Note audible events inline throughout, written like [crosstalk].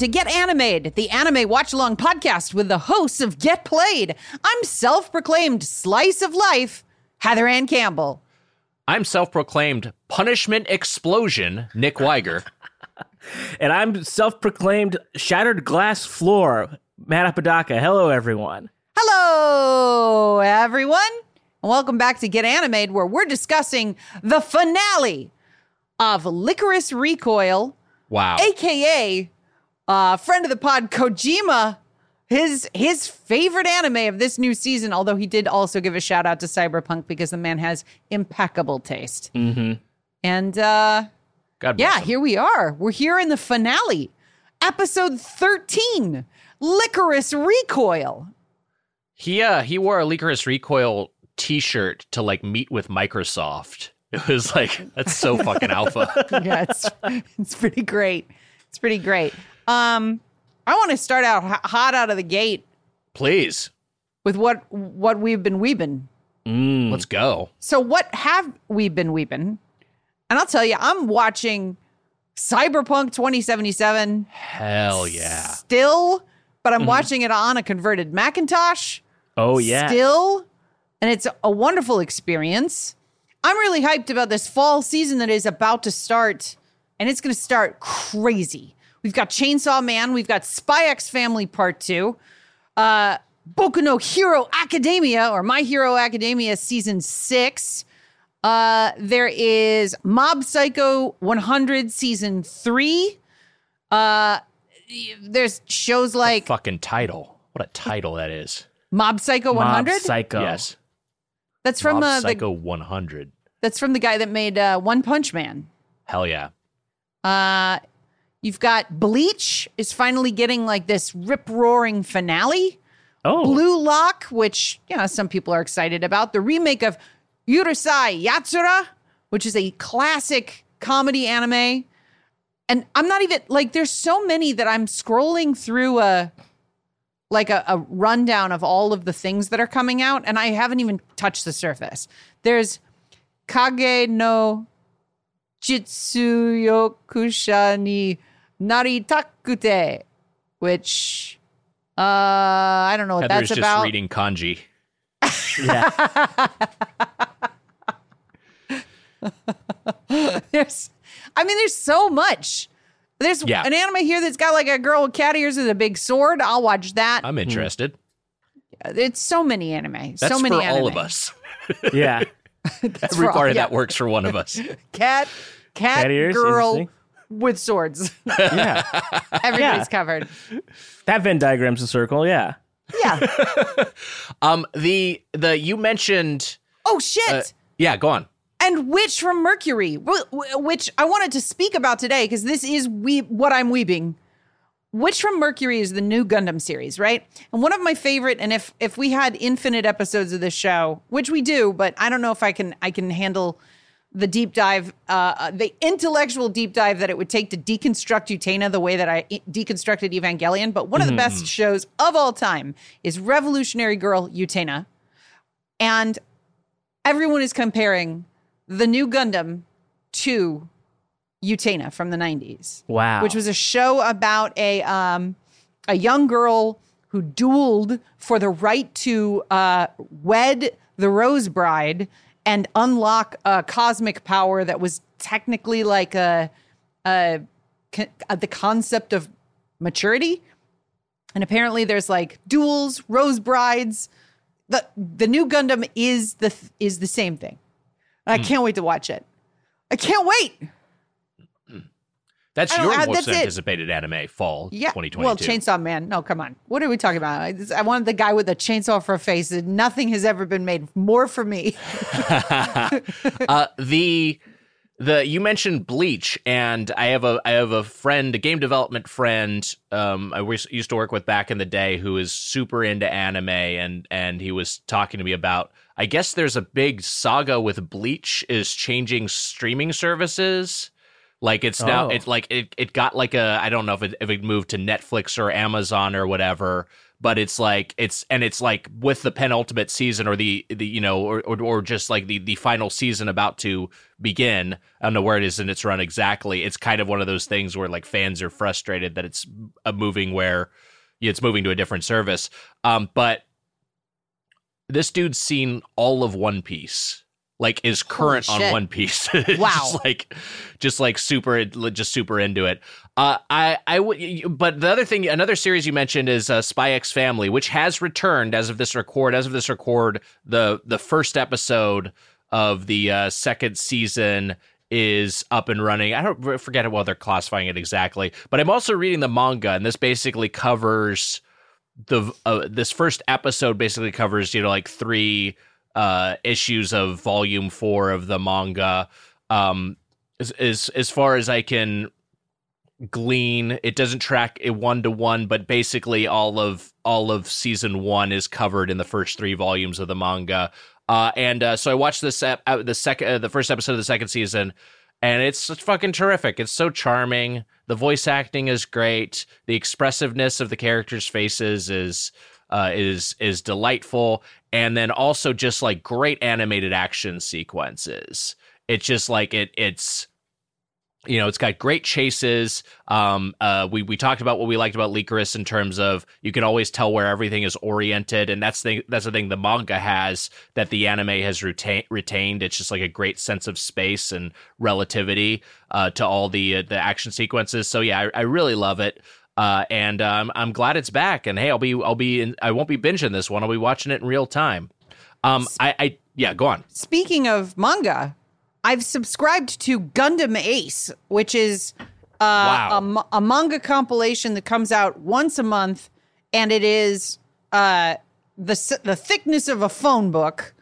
to Get Animated, the anime watch along podcast with the hosts of Get Played. I'm self proclaimed slice of life, Heather Anne Campbell. I'm self proclaimed punishment explosion, Nick Wiger. [laughs] And I'm self proclaimed shattered glass floor, Matt Apodaca. Hello, everyone. Hello, everyone, and welcome back to Get Animated, where we're discussing the finale of Lycoris Recoil, Wow. aka uh, friend of the pod Kojima. His his favorite anime of this new season, although he did also give a shout out to Cyberpunk because the man has impeccable taste. Mm-hmm. And uh, God yeah, him. here we are. We're here in the finale, episode thirteen, Lycoris Recoil. He uh he wore a Lycoris Recoil t-shirt to like meet with Microsoft. [laughs] It was like that's so fucking alpha. [laughs] yeah, it's it's pretty great. It's pretty great. Um, I want to start out h- hot out of the gate Please, with what what we've been weeping. Mm. let's go. So what have we been weeping? And I'll tell you, I'm watching Cyberpunk 2077 Hell yeah. still, but I'm watching it on a converted Macintosh. Oh, yeah. Still, and it's a wonderful experience. I'm really hyped about this fall season that is about to start, and it's going to start crazy. We've got Chainsaw Man, we've got Spy X Family Part 2, uh, Boku no Hero Academia, or My Hero Academia Season 6. Uh, there is Mob Psycho 100 Season 3. Uh, there's shows like Fucking title. What a title that is. Mob Psycho Mob 100. Psycho. Yes. That's from Mob uh, the Psycho 100. That's from the guy that made uh, One Punch Man. Hell yeah. Uh, you've got Bleach is finally getting like this rip roaring finale. Oh. Blue Lock, which you know some people are excited about, the remake of Urusei Yatsura, which is a classic comedy anime. And I'm not even like there's so many that I'm scrolling through a like a, a rundown of all of the things that are coming out, and I haven't even touched the surface. There's Kage no Jitsuyokusha ni Naritakute, which uh I don't know what Heather's that's just about. reading kanji. Yeah. [laughs] there's I mean there's so much. There's Yeah. an anime here that's got like a girl with cat ears with a big sword. I'll watch that. I'm interested. it's so many anime. That's so many for anime. all of us. yeah. [laughs] That's Every for all- part of yeah. that works for one of us. Cat, cat, Cat ears, girl interesting. With swords. [laughs] Yeah. [laughs] Everybody's covered. that Venn diagram's a circle. Yeah. Yeah. [laughs] Um the the you mentioned Oh shit. uh, yeah, go on. and Witch from Mercury, wh- wh- which I wanted to speak about today because this is we what I'm weeping. Witch from Mercury is the new Gundam series, right? And one of my favorite, and if if we had infinite episodes of this show, which we do, but I don't know if I can I can handle the deep dive, uh, uh, the intellectual deep dive that it would take to deconstruct Utena the way that I deconstructed Evangelion. But one of the best shows of all time is Revolutionary Girl Utena, and everyone is comparing the new Gundam to Utena from the 90s, Wow. which was a show about a um, a young girl who dueled for the right to uh, wed the Rose Bride and unlock a cosmic power that was technically like a, a, co- uh, the concept of maturity. And apparently, there's like duels, Rose Brides. the The new Gundam is the is the same thing. And I can't wait to watch it. I can't wait. That's your most that's it. anticipated anime fall Yeah. 2022. Well, Chainsaw Man. No, come on. What are we talking about? I, I wanted the guy with a chainsaw for a face. Nothing has ever been made more for me. [laughs] [laughs] uh, the the you mentioned Bleach, and I have a I have a friend, a game development friend, um, I was, used to work with back in the day, who is super into anime, and and he was talking to me about. I guess there's a big saga with Bleach is changing streaming services. Like it's now Oh. it's like it, it got like a I don't know if it if it moved to Netflix or Amazon or whatever, but it's like it's and it's like with the penultimate season or the the you know or or, or just like the the final season about to begin. I don't know where it is in its run exactly. It's kind of one of those things where like fans are frustrated that it's a moving where it's moving to a different service. Um, but this dude's seen all of One Piece. Like is current on. One Piece. [laughs] Wow. just like just like super just super into it. Uh I I would but the other thing another series you mentioned is uh, Spy X Family which has returned as of this record as of this record the the first episode of the uh, second season is up and running. I don't I forget what they're classifying it exactly, but I'm also reading the manga, and this basically covers the uh, this first episode basically covers you know like three uh issues of volume four of the manga. Um, as as, as far as I can glean, it doesn't track it one to one, but basically all of all of season one is covered in the first three volumes of the manga. Uh, and uh, so I watched this ep- uh, the second uh, the first episode of the second season, and it's fucking terrific. It's so charming. The voice acting is great. The expressiveness of the characters' faces is uh, is is delightful, and then also just like great animated action sequences. It's just like it. It's you know, it's got great chases. Um, uh, we we talked about what we liked about Lycoris in terms of you can always tell where everything is oriented, and that's the that's the thing the manga has that the anime has retain, retained. It's just like a great sense of space and relativity uh, to all the uh, the action sequences. So yeah, I, I really love it. Uh, and um, I'm glad it's back. And hey, I'll be I'll be in, I won't be binging this one. I'll be watching it in real time. Um, I, I yeah, go on. Speaking of manga, I've subscribed to Gundam Ace, which is uh, Wow. a, a manga compilation that comes out once a month, and it is uh, the the thickness of a phone book.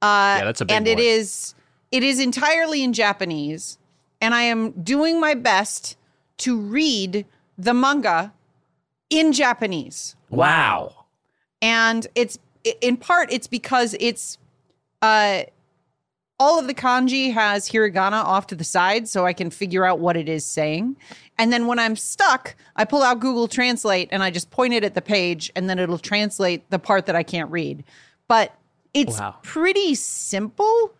Uh, Yeah, that's a big and it is it is entirely in Japanese, and I am doing my best to read the manga in Japanese Wow. and it's in part it's because it's uh all of the kanji has hiragana off to the side so i can figure out what it is saying and then when i'm stuck i pull out google translate and i just point it at the page and then it'll translate the part that i can't read but it's Wow. pretty simple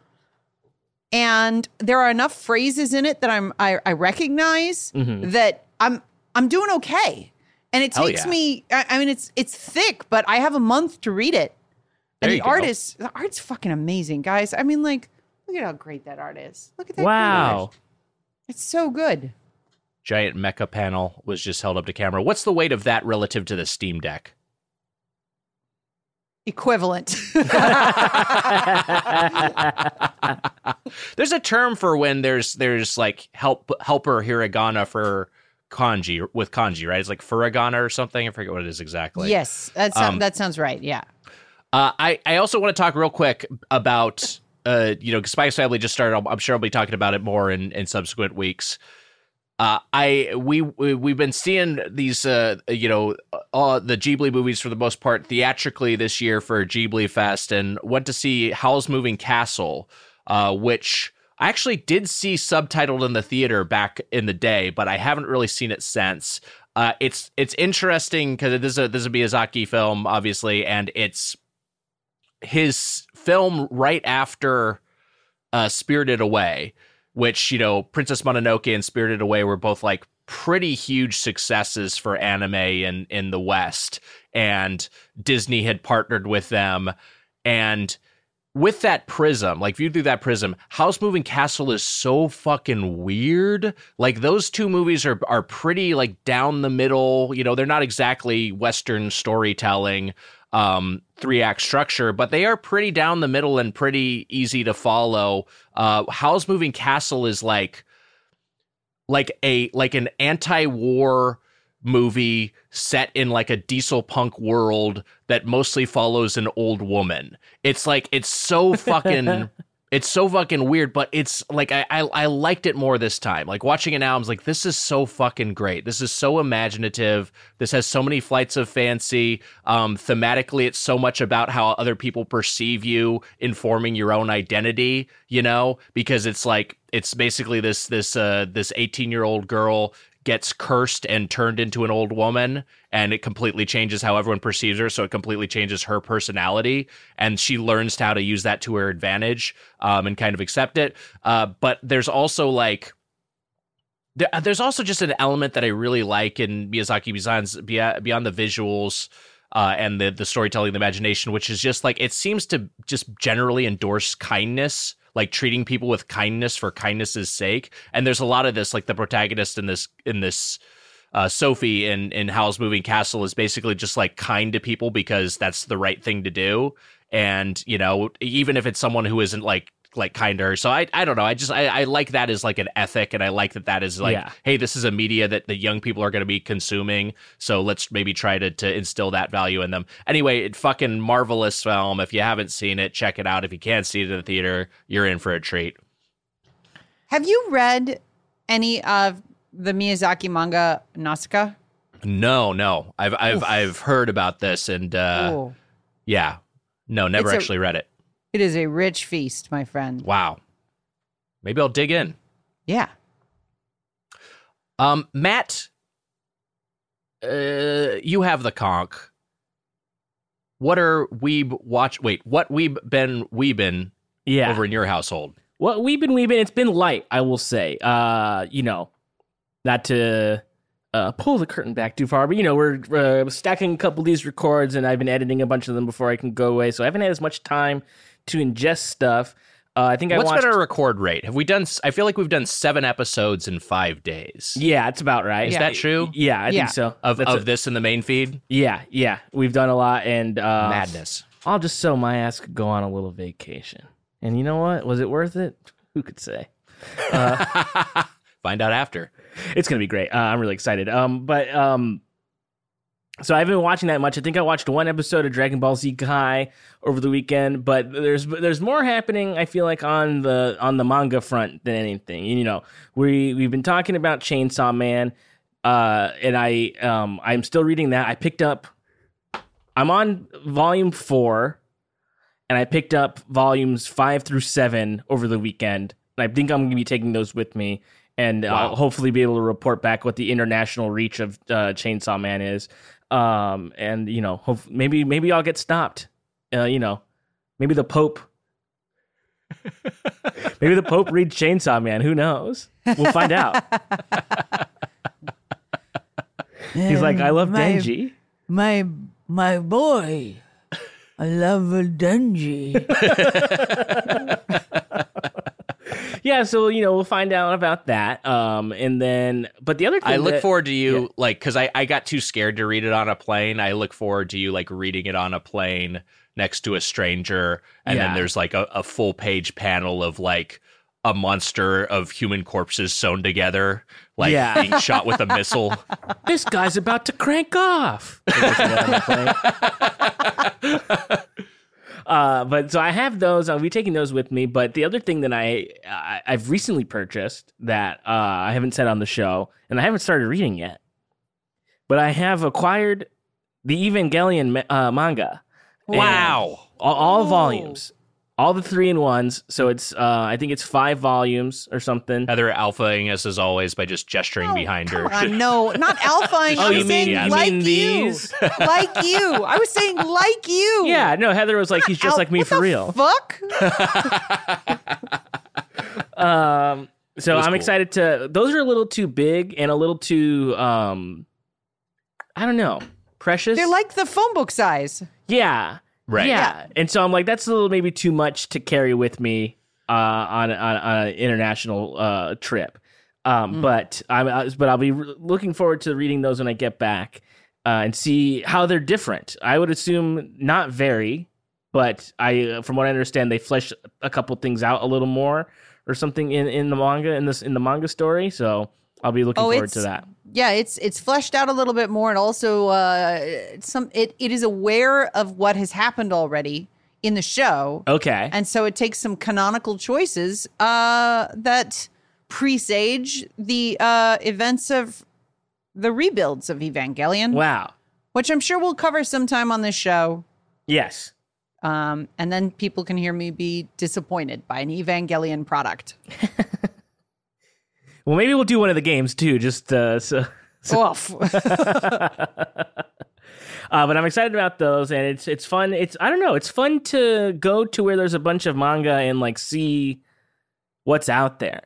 and there are enough phrases in it that i'm i, I recognize that i'm i'm doing okay and it Hell takes yeah. me I, I mean it's it's thick but i have a month to read it and the you art is the art's fucking amazing guys i mean like look at how great that art is look at that Wow. it's so good Giant mecha panel was just held up to camera. What's the weight of that relative to the Steam Deck? equivalent [laughs] [laughs] there's a term for when there's there's like help helper hiragana for kanji with kanji, right? It's like furigana or something. I forget what it is exactly. yes that, sound, Um, that sounds right yeah Uh, I I also want to talk real quick about uh you know Spy X Family just started. I'm, I'm sure I'll be talking about it more in in subsequent weeks. Uh, I we, we we've been seeing these uh you know uh, the Ghibli movies for the most part theatrically this year for Ghibli Fest and went to see Howl's Moving Castle, uh, which I actually did see subtitled in the theater back in the day, but I haven't really seen it since. Uh, it's it's interesting because this is a this is a Miyazaki film, obviously, and it's his film right after uh, Spirited Away, which you know Princess Mononoke and Spirited Away were both like pretty huge successes for anime in in the West, and Disney had partnered with them, and with that prism, like viewed through that prism, Howl's Moving Castle is so fucking weird. Like those two movies are are pretty like down the middle. You know, they're not exactly Western storytelling, um, three act structure, but they are pretty down the middle and pretty easy to follow. Uh, Howl's Moving Castle is like like a like an anti-war movie set in like a diesel punk world that mostly follows an old woman. It's like it's so fucking [laughs] It's so fucking weird, but it's like I, I I liked it more this time. Like watching it now, I'm like, this is so fucking great. This is so imaginative. This has so many flights of fancy. Um, thematically, it's so much about how other people perceive you, informing your own identity. You know, because it's like it's basically this this uh this 18 year old girl gets cursed and turned into an old woman and it completely changes how everyone perceives her so it completely changes her personality and she learns how to use that to her advantage um, and kind of accept it. Uh, but there's also like there, there's also just an element that I really like in Miyazaki beyond beyond the visuals uh, and the the storytelling, the imagination, which is just like it seems to just generally endorse kindness like treating people with kindness for kindness's sake. And there's a lot of this, like the protagonist in this in this uh, Sophie in in Howl's Moving Castle is basically just like kind to people because that's the right thing to do. And you know, even if it's someone who isn't like like kinder. So I I don't know. I just I, I like that as like an ethic, and I like that that is like, Yeah. hey, this is a media that the young people are going to be consuming. So let's maybe try to to instill that value in them. Anyway, it fucking marvelous film. If you haven't seen it, check it out. If you can't see it in the theater, you're in for a treat. Have you read any of the Miyazaki manga Nausicaa? No, no, I've I've I've heard about this, and uh, yeah, no, never It's a- actually read it. It is a rich feast, my friend. Wow, maybe I'll dig in. Yeah. Um, Matt, uh, you have the conch. What are weeb watch? Wait, what weeb been weebin Yeah. over in your household? Well, we've been, we've been, it's been light, I will say. Uh, you know, not to uh, pull the curtain back too far, but you know, we're uh, stacking a couple of these records and I've been editing a bunch of them before I can go away. So I haven't had as much time to ingest stuff. Uh, I think I What's watched. been our record rate? Have we done? I feel like we've done seven episodes in five days. yeah, it's about right. Is Yeah. that true? Yeah, I Yeah. think so. Of That's of a- this in the main feed? yeah, yeah, we've done a lot, and uh, Madness. I'll just so my ass could go on a little vacation. And you know what? Was it worth it? Who could say? [laughs] Find out after. it's gonna be great. Uh, I'm really excited. Um, but um, so I haven't been watching that much. I think I watched one episode of Dragon Ball Z Kai over the weekend, but there's there's more happening. I feel like on the on the manga front than anything. You know, we we've been talking about Chainsaw Man, uh, and I um I'm still reading that. I picked up. I'm on volume four, and I picked up volumes five through seven over the weekend. And I think I'm gonna be taking those with me and Wow. I'll hopefully be able to report back what the international reach of uh, Chainsaw Man is. Um, and you know, hope, maybe maybe I'll get stopped. Uh, you know, maybe the Pope. [laughs] maybe the Pope reads Chainsaw Man. Who knows? We'll find out. [laughs] He's like, I love my, Denji. My my boy. I love a Denji. [laughs] [laughs] Yeah, so you know, we'll find out about that. Um, and then, but the other thing I look that- forward to you like because I, I got too scared to read it on a plane. I look forward to you like reading it on a plane next to a stranger, and then there's like a, a full page panel of like a monster of human corpses sewn together, like Yeah. being shot with a missile. [laughs] this guy's about to crank off. [laughs] uh, but so I have those. I'll be taking those with me. But the other thing that I, I I've recently purchased that uh, I haven't said on the show, and I haven't started reading yet, but I have acquired the Evangelion uh, manga. Wow. all, all volumes, all the three in ones. So it's uh, I think it's five volumes or something. Heather alphaing us as always by just gesturing behind her. Oh, on, [laughs] no, not alphaing. Oh, I'm you mean- saying you like mean you, these? [laughs] like you. I was saying like you. Yeah, no, Heather was like, he's just Al- like me what for the real. Fuck. [laughs] Um, so I'm cool. excited to. Those are a little too big and a little too. Um, I don't know, precious. They're like the phone book size. yeah, Right. yeah. And so I'm like, that's a little maybe too much to carry with me uh, on on, on an international uh, trip. Um, But I'm but I'll be re- looking forward to reading those when I get back uh, and see how they're different. I would assume not very, but I uh, from what I understand, they flesh a couple things out a little more or something in, in the manga in this in the manga story. So I'll be looking Oh, forward to that. yeah. It's it's fleshed out a little bit more, and also uh, some it it is aware of what has happened already in the show. Okay. And so it takes some canonical choices uh, that presage the uh, events of the rebuilds of Evangelion, wow. which I'm sure we'll cover sometime on this show. Yes. Um, and then people can hear me be disappointed by an Evangelion product. [laughs] Well, maybe we'll do one of the games too. Just uh, [laughs] so. Oof. [laughs] Uh, but I'm excited about those, and it's it's fun. It's I don't know. It's fun to go to where there's a bunch of manga and like see what's out there.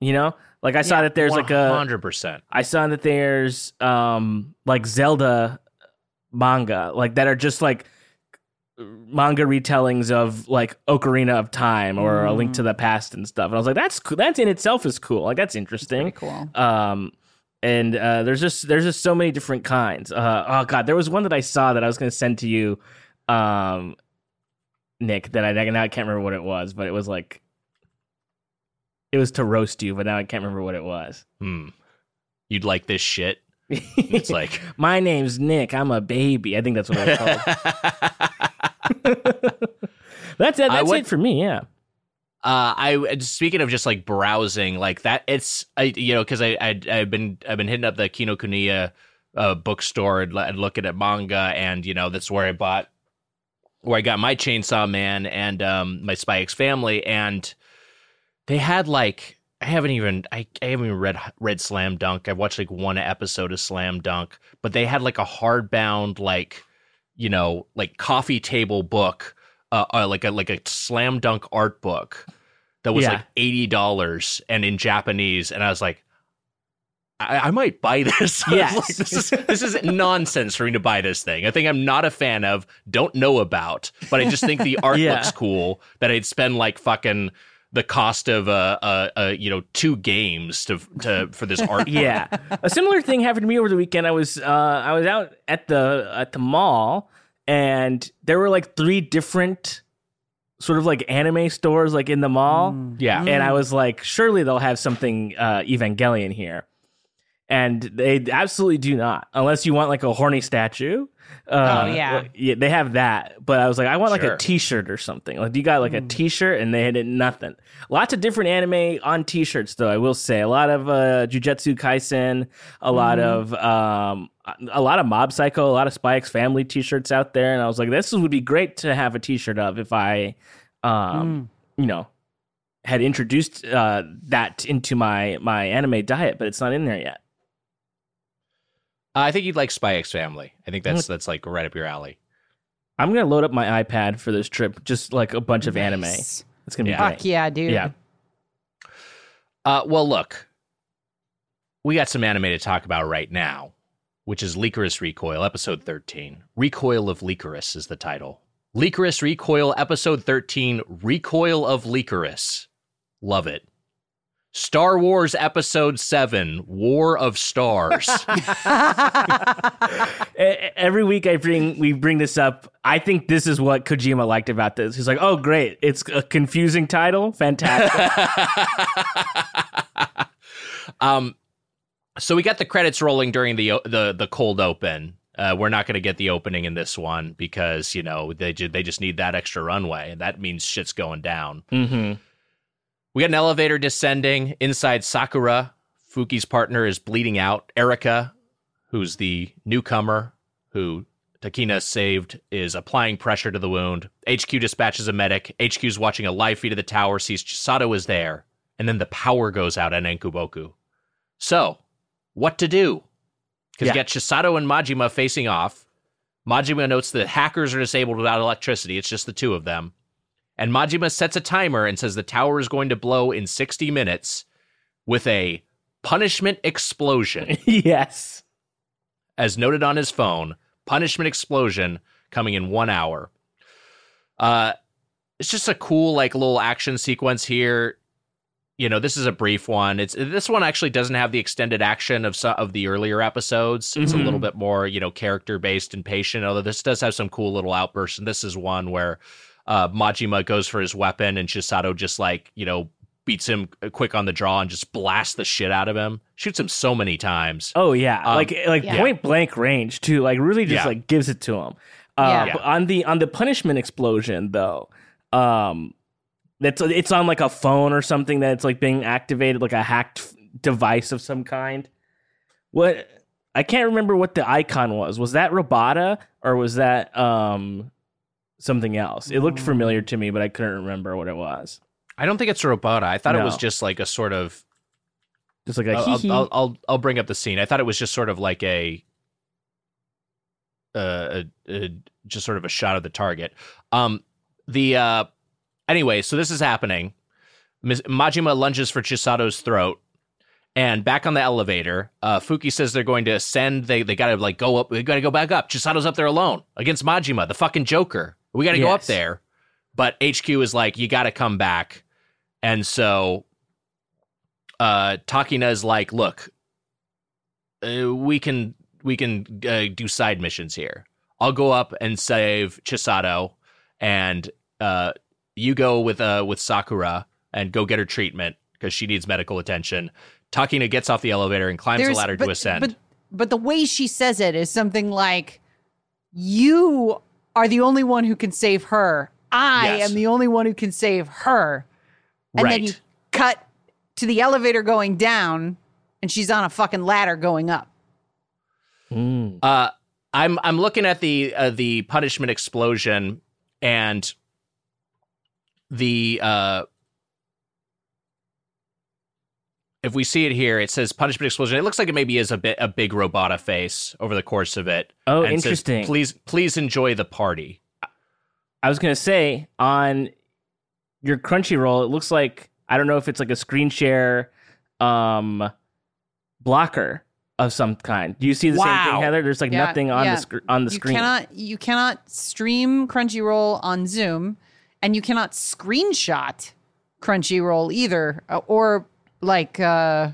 You know, like I saw that there's like a hundred percent. I saw that there's um like Zelda manga like that are just like manga retellings of like Ocarina of Time or A Link to the Past and stuff. And I was like, that's cool. That's in itself is cool. Like that's interesting. Pretty cool. Um, and uh, there's just there's just so many different kinds. Uh, oh god, there was one that I saw that I was going to send to you, um, Nick. That I now I can't remember what it was, but it was like it was to roast you, but now I can't remember what it was. Hmm. You'd like this shit. [laughs] It's like My name's Nick. I'm a baby. I think that's what I was called. [laughs] [laughs] that's it. That's went- it for me. Yeah. Uh, I speaking of just like browsing like that, it's I you know because I, I I've been I've been hitting up the Kinokuniya uh, bookstore and, and looking at manga, and you know that's where I bought where I got my Chainsaw Man and um my Spy X Family, and they had like I haven't even I, I haven't even read read Slam Dunk. I've watched like one episode of Slam Dunk, but they had like a hardbound like you know like coffee table book, uh, uh like a like a Slam Dunk art book that was Yeah. like eighty dollars and in Japanese, and I was like. I, I might buy [laughs] this. Yes. like, this is this is nonsense for me to buy this thing. I think I'm not a fan of, don't know about, but I just think the [laughs] art Yeah. looks cool. That I'd spend like fucking the cost of uh, uh, uh you know two games to to for this art. [laughs] yeah. A similar thing happened to me over the weekend. I was uh i was out at the at the mall and there were like three different sort of like anime stores like in the mall. Yeah. and i was like surely they'll have something uh evangelion here and they absolutely do not unless you want like a horny statue. Uh, Oh, yeah. yeah they have that. But i was like i want like Sure. a t-shirt or something. Like you got like a t-shirt and they had it nothing. Lots of different anime on t-shirts though i will say. A lot of uh jujutsu kaisen a lot of um a lot of mob psycho a lot of spy x family t-shirts out there. And i was like this would be great to have a t-shirt of if i um you know had introduced uh that into my my anime diet. But it's not in there yet I think you'd like Spy X Family. I think that's that's like right up your alley. i'm gonna load up my ipad for this trip just like a bunch of anime Nice. it's gonna be Yeah. great Fuck yeah, dude. yeah Uh, well, look, we got some anime to talk about right now, which is Lycoris Recoil, episode 13. Recoil of Lycoris is the title. Lycoris Recoil, episode 13, Recoil of Lycoris. Love it. Star Wars Episode 7, War of Stars. [laughs] Every week I bring we bring this up. I think this is what Kojima liked about this. He's like, "Oh, great! It's a confusing title. Fantastic." [laughs] um, so we got the credits rolling during the the the cold open. Uh, we're not going to get the opening in this one because you know they ju- they just need that extra runway, and that means shit's going down. hmm We got an elevator descending inside Sakura. Fuki's partner is bleeding out. Erika, who's the newcomer who Takina saved, is applying pressure to the wound. HQ dispatches a medic. HQ's watching a live feed of the tower, sees Chisato is there, and then the power goes out at Enkuboku. So, what to do? Because Yeah. you got Chisato and Majima facing off. Majima notes that hackers are disabled without electricity. It's just the two of them. And Majima sets a timer and says the tower is going to blow in 60 minutes with a punishment explosion, [laughs] yes. as noted on his phone. Punishment explosion coming in one hour. Uh, it's just a cool, like, little action sequence here. You know, this is a brief one. It's this one actually doesn't have the extended action of some of the earlier episodes. It's a little bit more, you know, character based and patient. Although this does have some cool little outbursts. And this is one where uh, Majima goes for his weapon and Chisato just like, you know, beats him quick on the draw and just blasts the shit out of him. Shoots him so many times. Oh yeah, Um, like like yeah. point blank range too. Like really just Yeah. like gives it to him. Uh, Yeah. but on the on the punishment explosion though, um, that's it's on like a phone or something that's like being activated, like a hacked device of some kind. What I can't remember what the icon was. Was that Robota or was that um something else? It looked familiar to me, but I couldn't remember what it was. I don't think it's Robota. I thought it was just like a sort of. Just like a I'll, I'll. I'll, I'll bring up the scene. I thought it was just sort of like a. Uh, a, a, just sort of a shot of the target. Um, the uh, anyway, so this is happening. Ms- Majima lunges for Chisato's throat, and back on the elevator, uh, Fuki says they're going to ascend. They they got to like go up. They got to go back up. Chisato's up there alone against Majima, the fucking Joker. We got to go up there, but HQ is like, you got to come back, and so uh Takina is like, look, uh, we can we can uh, do side missions here. I'll go up and save Chisato, and uh, you go with uh with Sakura and go get her treatment because she needs medical attention. Takina gets off the elevator and climbs the ladder but, to ascend. But but the way she says it is something like, "You are the only one who can save her. I Yes. am the only one who can save her." And then you cut to the elevator going down, and she's on a fucking ladder going up. Mm. Uh, I'm I'm looking at the uh, the punishment explosion and the uh, if we see it here, it says punishment explosion. It looks like it maybe is a bit a big robota face over the course of it. Oh, and says, interesting. please please enjoy the party. I was gonna say on your Crunchyroll, it looks like I don't know if it's like a screen share um blocker of some kind. Do you see the same thing, Heather? There's like Yeah, nothing on yeah. the sc- on the you screen. cannot you cannot stream Crunchyroll on Zoom, and you cannot screenshot Crunchyroll either, uh, or like uh,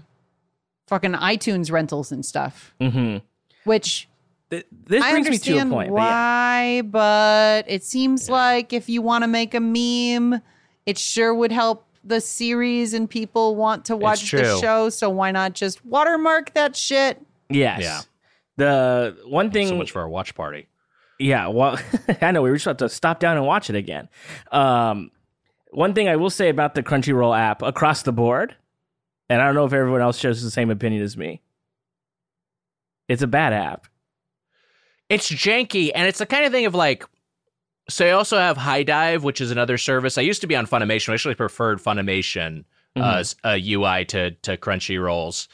fucking iTunes rentals and stuff. hmm Which Th- This I brings me to a understand point. but yeah. why, but it seems like if you want to make a meme, it sure would help the series and people want to watch the show. So why not just watermark that shit? Yes. Yeah. The one thing So much for our watch party. Yeah, well, [laughs] I know we were just about to stop down and watch it again. Um, one thing I will say about the Crunchyroll app across the board, and I don't know if everyone else shares the same opinion as me. It's a bad app. It's janky, and it's the kind of thing of like. So I also have HIDIVE, which is another service. I used to be on Funimation. I actually preferred Funimation uh, Mhm. s- uh, UI to to Crunchyroll's,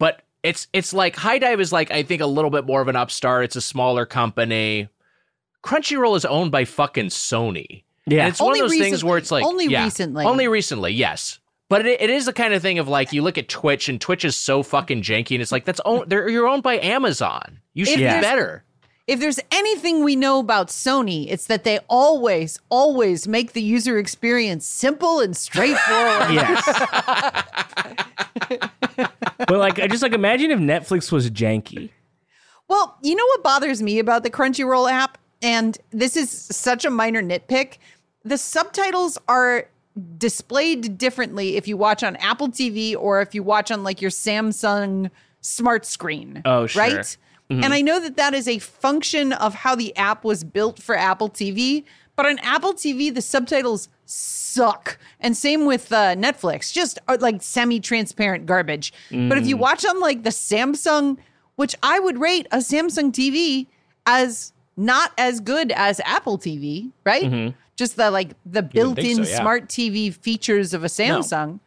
but it's it's like HIDIVE is like I think a little bit more of an upstart. It's a smaller company. Crunchyroll is owned by fucking Sony. Yeah, And it's one of those things where it's like Only yeah, recently. only recently, yes. But it, it is the kind of thing of like you look at Twitch and Twitch is so fucking janky, and it's like that's own, they're you're owned by Amazon. You should Yeah. be better. If there's anything we know about Sony, it's that they always, always make the user experience simple and straightforward. [laughs] yes. [laughs] but like, I just like imagine if Netflix was janky. Well, you know what bothers me about the Crunchyroll app? And this is such a minor nitpick. The subtitles are displayed differently if you watch on Apple TV or if you watch on like your Samsung smart screen. Oh, sure. Right? And I know that that is a function of how the app was built for Apple TV, but on Apple TV, the subtitles suck. And same with uh, Netflix, just uh, like semi transparent garbage. But if you watch on like the Samsung, which I would rate a Samsung TV as not as good as Apple TV, right? Just the like the built-in so, yeah. smart TV features of a Samsung.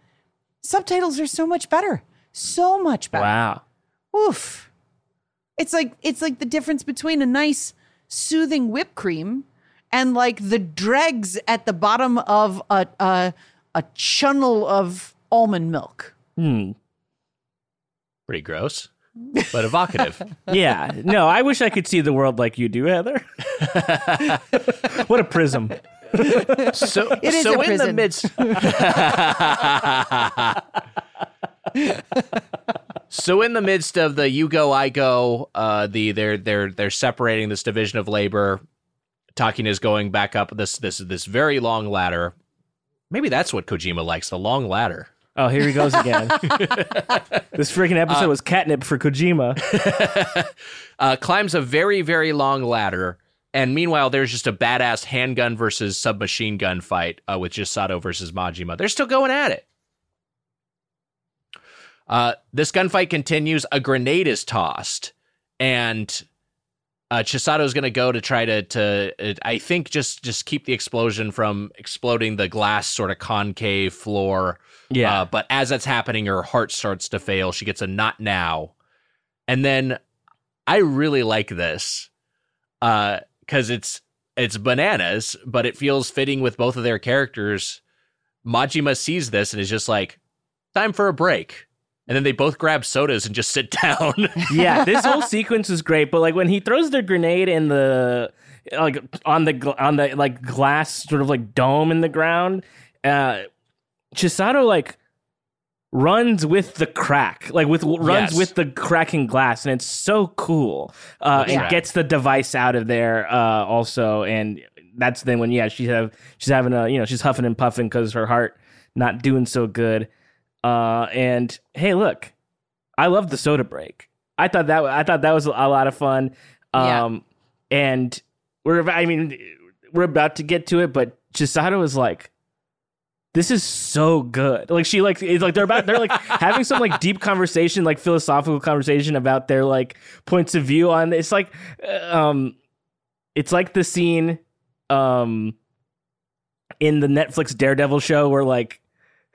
Subtitles are so much better. So much better. Wow. Oof. It's like it's like the difference between a nice soothing whipped cream and like the dregs at the bottom of a a, a chunnel of almond milk. Hmm. Pretty gross, but evocative. [laughs] Yeah. No, I wish I could see the world like you do, Heather. [laughs] what a prism. So, [laughs] It is so a in the midst. [laughs] so in the midst of the you go I go, uh, the they're they're they're separating this division of labor. Takina is going back up this this this very long ladder. Maybe that's what Kojima likes, the long ladder. Oh, here he goes again. [laughs] this freaking episode was catnip for Kojima. uh, climbs a very very long ladder and meanwhile, there's just a badass handgun versus submachine gun fight uh, with Chisato versus Majima. They're still going at it. Uh, this gunfight continues. A grenade is tossed, and uh, Chisato is going to go to try to to uh, I think just just keep the explosion from exploding the glass sort of concave floor. Yeah. Uh, but as that's happening, her heart starts to fail. She gets a not now, and then I really like this because it's it's bananas, but it feels fitting with both of their characters. Majima sees this and is just like, "Time for a break." And then they both grab sodas and just sit [laughs] down. yeah, this whole [laughs] sequence is great, but like when he throws the grenade in the like on the on the like glass sort of like dome in the ground, uh Chisato like runs with the crack, like with runs Yes. with the cracking glass, and it's so cool. Uh, and rad. gets the device out of there uh, also, and that's then when yeah she's have she's having a you know she's huffing and puffing because her heart not doing so good. Uh, and hey, look, I love the soda break. I thought that I thought that was a lot of fun. Yeah. Um, and we're I mean we're about to get to it, but Chisato is like, this is so good. Like she like it's like they're about they're like [laughs] having some like deep conversation, like philosophical conversation about their like points of view on it's like uh, um it's like the scene um in the Netflix Daredevil show where like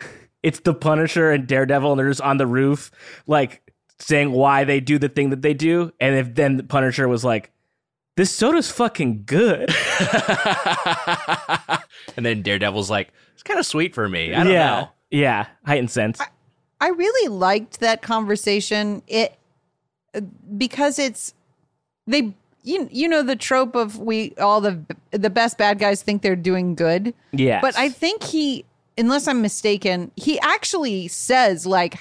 [laughs] it's the Punisher and Daredevil and they're just on the roof like saying why they do the thing that they do and if then the Punisher was like this soda's fucking good. [laughs] [laughs] and then Daredevil's like, it's kind of sweet for me. I don't yeah. know. Yeah, heightened sense. I really liked that conversation. It because it's they you you know the trope of we all the the best bad guys think they're doing good. Yeah. But I think he unless I'm mistaken, he actually says like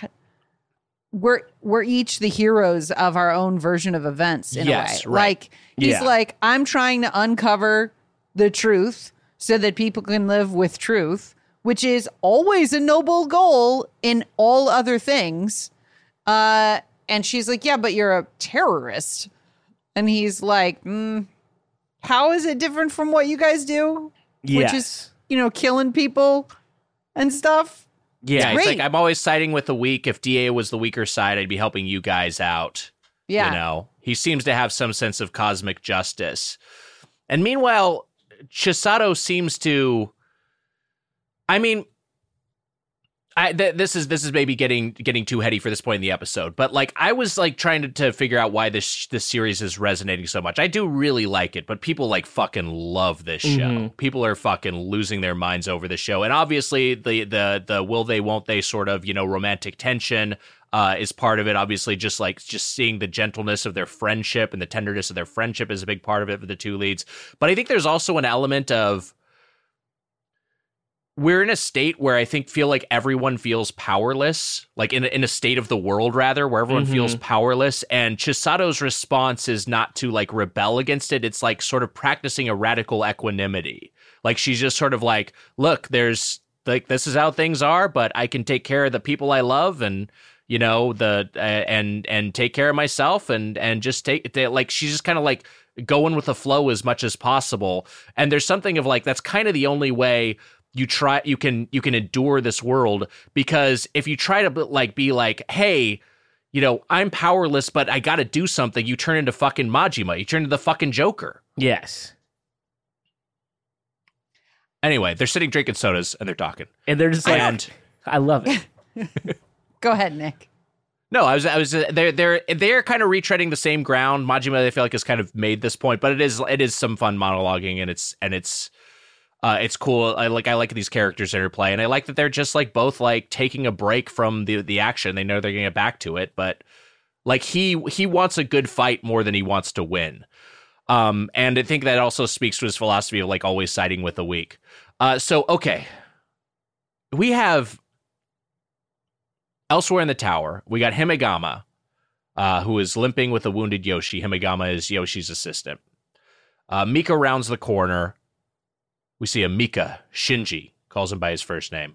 we're we're each the heroes of our own version of events in Yes, a way. right. Like he's Yeah. like I'm trying to uncover the truth so that people can live with truth, which is always a noble goal in all other things. Uh and she's like, "Yeah, but you're a terrorist." And he's like, mm, "How is it different from what you guys do?" yes. Which is, you know, killing people and stuff. Yeah, it's like I'm always siding with the weak. If DA was the weaker side, I'd be helping you guys out. Yeah. You know, he seems to have some sense of cosmic justice. And meanwhile, Chisato seems to. I mean, I th- this is this is maybe getting getting too heady for this point in the episode, but like I was like trying to, to figure out why this this series is resonating so much. I do really like it, but people like fucking love this show. Mhm. People are fucking losing their minds over the show, and obviously the the the will they won't they sort of you know romantic tension uh, is part of it. Obviously, just like just seeing the gentleness of their friendship and the tenderness of their friendship is a big part of it for the two leads. But I think there's also an element of we're in a state where I think feel like everyone feels powerless, like in a, in a state of the world rather, where everyone Mhm. feels powerless. And Chisato's response is not to like rebel against it; it's like sort of practicing a radical equanimity. Like she's just sort of like, look, there's like this is how things are, but I can take care of the people I love and you know the uh, and and take care of myself and and just take they, like she's just kind of like going with the flow as much as possible. And there's something of like that's kind of the only way you try you can you can endure this world because if you try to like be like hey you know i'm powerless but i gotta do something you turn into fucking majima you turn into the fucking joker yes. anyway they're sitting drinking sodas and they're talking And they're just like, and I love it. [laughs] [laughs] Go ahead, Nick. no i was i was uh, they're they're they're kind of retreading the same ground majima i feel like has kind of made this point but it is it is some fun monologuing and it's and it's uh, it's cool. I like I like these characters interplay, and I like that they're just like both like taking a break from the the action. They know they're gonna get back to it, but like he he wants a good fight more than he wants to win. Um, and I think that also speaks to his philosophy of like always siding with the weak. Uh, so okay, we have elsewhere in the tower. We got Himegama, uh, who is limping with a wounded Yoshi. Himegama is Yoshi's assistant. Uh, Mika rounds the corner. We see a Mika, Shinji, calls him by his first name.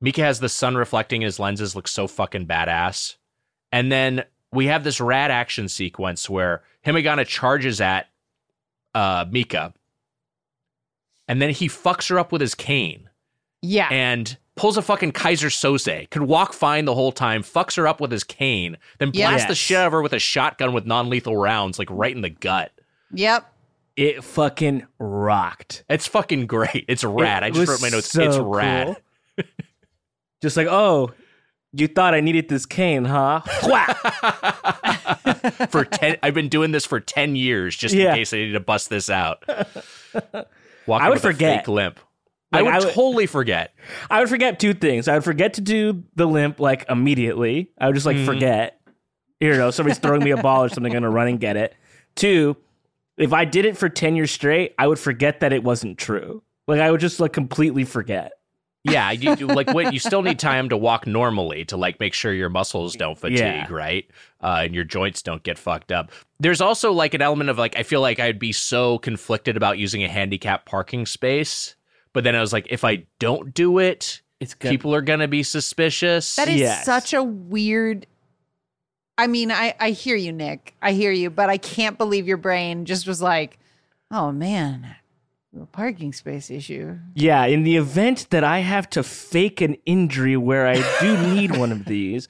Mika has the sun reflecting in his lenses, looks so fucking badass. And then we have this rad action sequence where Himegama charges at uh, Mika, and then he fucks her up with his cane Yeah. and pulls a fucking Keyser Söze, could walk fine the whole time, fucks her up with his cane, then blasts the Yes. shit out of her with a shotgun with non lethal rounds, like right in the gut. yep. It fucking rocked. It's fucking great. It's rad. It I just wrote my notes. so it's rad. cool. [laughs] Just like, oh, you thought I needed this cane, huh? [laughs] For 10 I've been doing this for 10 years just Yeah. in case I need to bust this out. [laughs] Walking I would forget. fake limp. Like, I would I would- totally forget. I would forget two things. I would forget to do the limp like immediately. I would just like Mhm. forget. You know, somebody's throwing me a ball or something, I'm gonna run and get it. Two, if I did it for ten years straight, I would forget that it wasn't true. Like I would just like completely forget. Yeah, you, you- like what you still need [laughs] time to walk normally to like make sure your muscles don't fatigue, Yeah. right? Uh, and your joints don't get fucked up. There's also like an element of like I feel like I'd be so conflicted about using a handicap parking space, but then I was like, if I don't do it, It's good. people are gonna be suspicious. That is Yes. such a weird. I mean, I, I hear you, Nick. I hear you, but I can't believe your brain just was like, oh man, a parking space issue. Yeah, in the event that I have to fake an injury where I do [laughs] need one of these,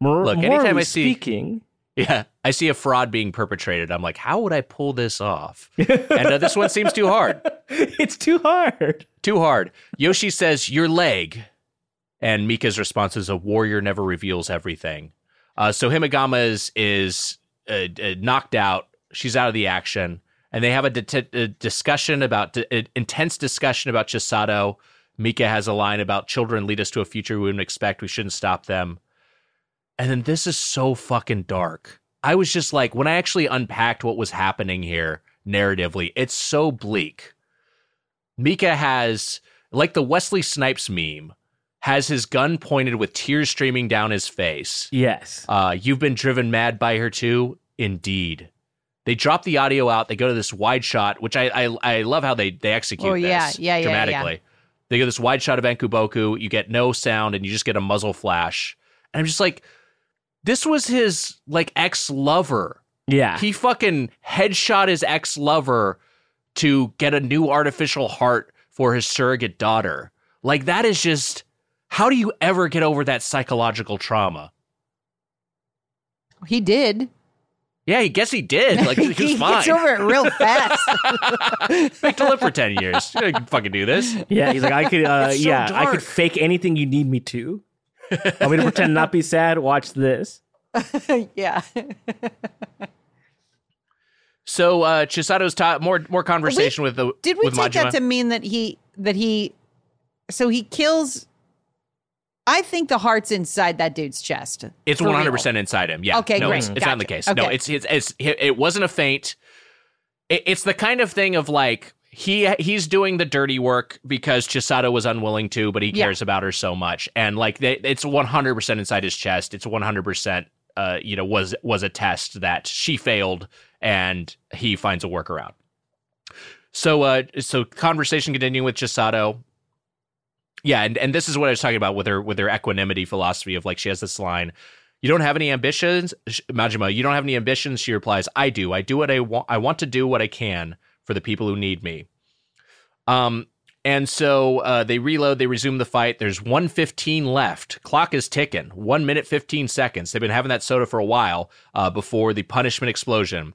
mor- Look, anytime morally I see- speaking, Yeah, I see a fraud being perpetrated. I'm like, how would I pull this off? [laughs] and uh, this one seems too hard. [laughs] it's too hard. Too hard. Yoshi says, Your leg. And Mika's response is, A warrior never reveals everything. Uh, so Himegama is, is uh, uh, knocked out. She's out of the action. And they have a, a discussion about, intense discussion about Chisato. Mika has a line about children lead us to a future we wouldn't expect. We shouldn't stop them. And then this is so fucking dark. I was just like, when I actually unpacked what was happening here narratively, it's so bleak. Mika has, like the Wesley Snipes meme, has his gun pointed with tears streaming down his face. Yes. Uh, you've been driven mad by her too? Indeed. They drop the audio out. They go to this wide shot, which I I, I love how they they execute Oh, yeah, this yeah, yeah, dramatically. They go this wide shot of Enkuboku. You get no sound, and you just get a muzzle flash. And I'm just like, this was his like ex lover. Yeah. He fucking headshot his ex lover to get a new artificial heart for his surrogate daughter. Like that is just how do you ever get over that psychological trauma? He did. Yeah, I guess he did. [laughs] Like he was he fine. gets over it real fast. [laughs] Back to live for ten years. I can fucking do this. Yeah, he's like, I could, uh, so yeah, I could fake anything you need me to. Want me to pretend not be sad? Watch this. [laughs] yeah. So uh Chisato's ta- more more conversation with the Did we with take Majima. that to mean that he that he so he kills I think the heart's inside that dude's chest. It's one hundred percent inside him. Yeah. Okay, no, great. It's, it's not the Gotcha. case. No, it's, it's it's it wasn't a feint. It, it's the kind of thing of like he he's doing the dirty work because Chisato was unwilling to, but he Yeah. cares about her so much, and like they, it's one hundred percent inside his chest. It's one hundred percent. Uh, you know, was was a test that she failed, and he finds a workaround. So, uh, so conversation continuing with Chisato. Yeah, and, and this is what I was talking about with her with her equanimity philosophy of like she has this line, "You don't have any ambitions, Majima. You don't have any ambitions." She replies, "I do. I do what I want. I want to do what I can for the people who need me." Um, and so uh, they reload. They resume the fight. There's 115 left. Clock is ticking. One minute 15 seconds. They've been having that soda for a while uh, before the punishment explosion.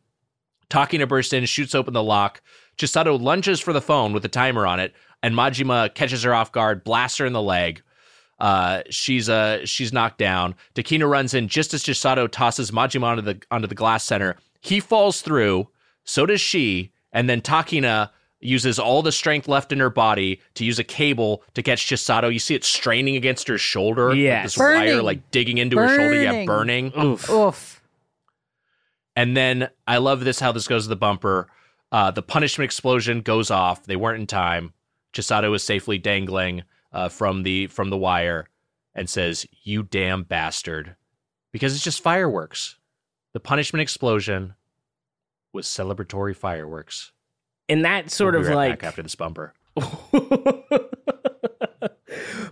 Takina bursts in, shoots open the lock. Chisato lunges for the phone with the timer on it, and Majima catches her off guard, blasts her in the leg. Uh, she's uh she's knocked down. Takina runs in just as Chisato tosses Majima onto the onto the glass center. He falls through. So does she. And then Takina uses all the strength left in her body to use a cable to catch Chisato. You see it straining against her shoulder. like Yes. this wire Burning. like digging into her shoulder. Yeah, Burning. burning. Oof. Oof. And then I love this how this goes to the bumper. Uh, the punishment explosion goes off. They weren't in time. Chisato is safely dangling uh, from the from the wire and says, "You damn bastard," because it's just fireworks. The punishment explosion was celebratory fireworks. And that sort We'll of right like after this bumper. [laughs]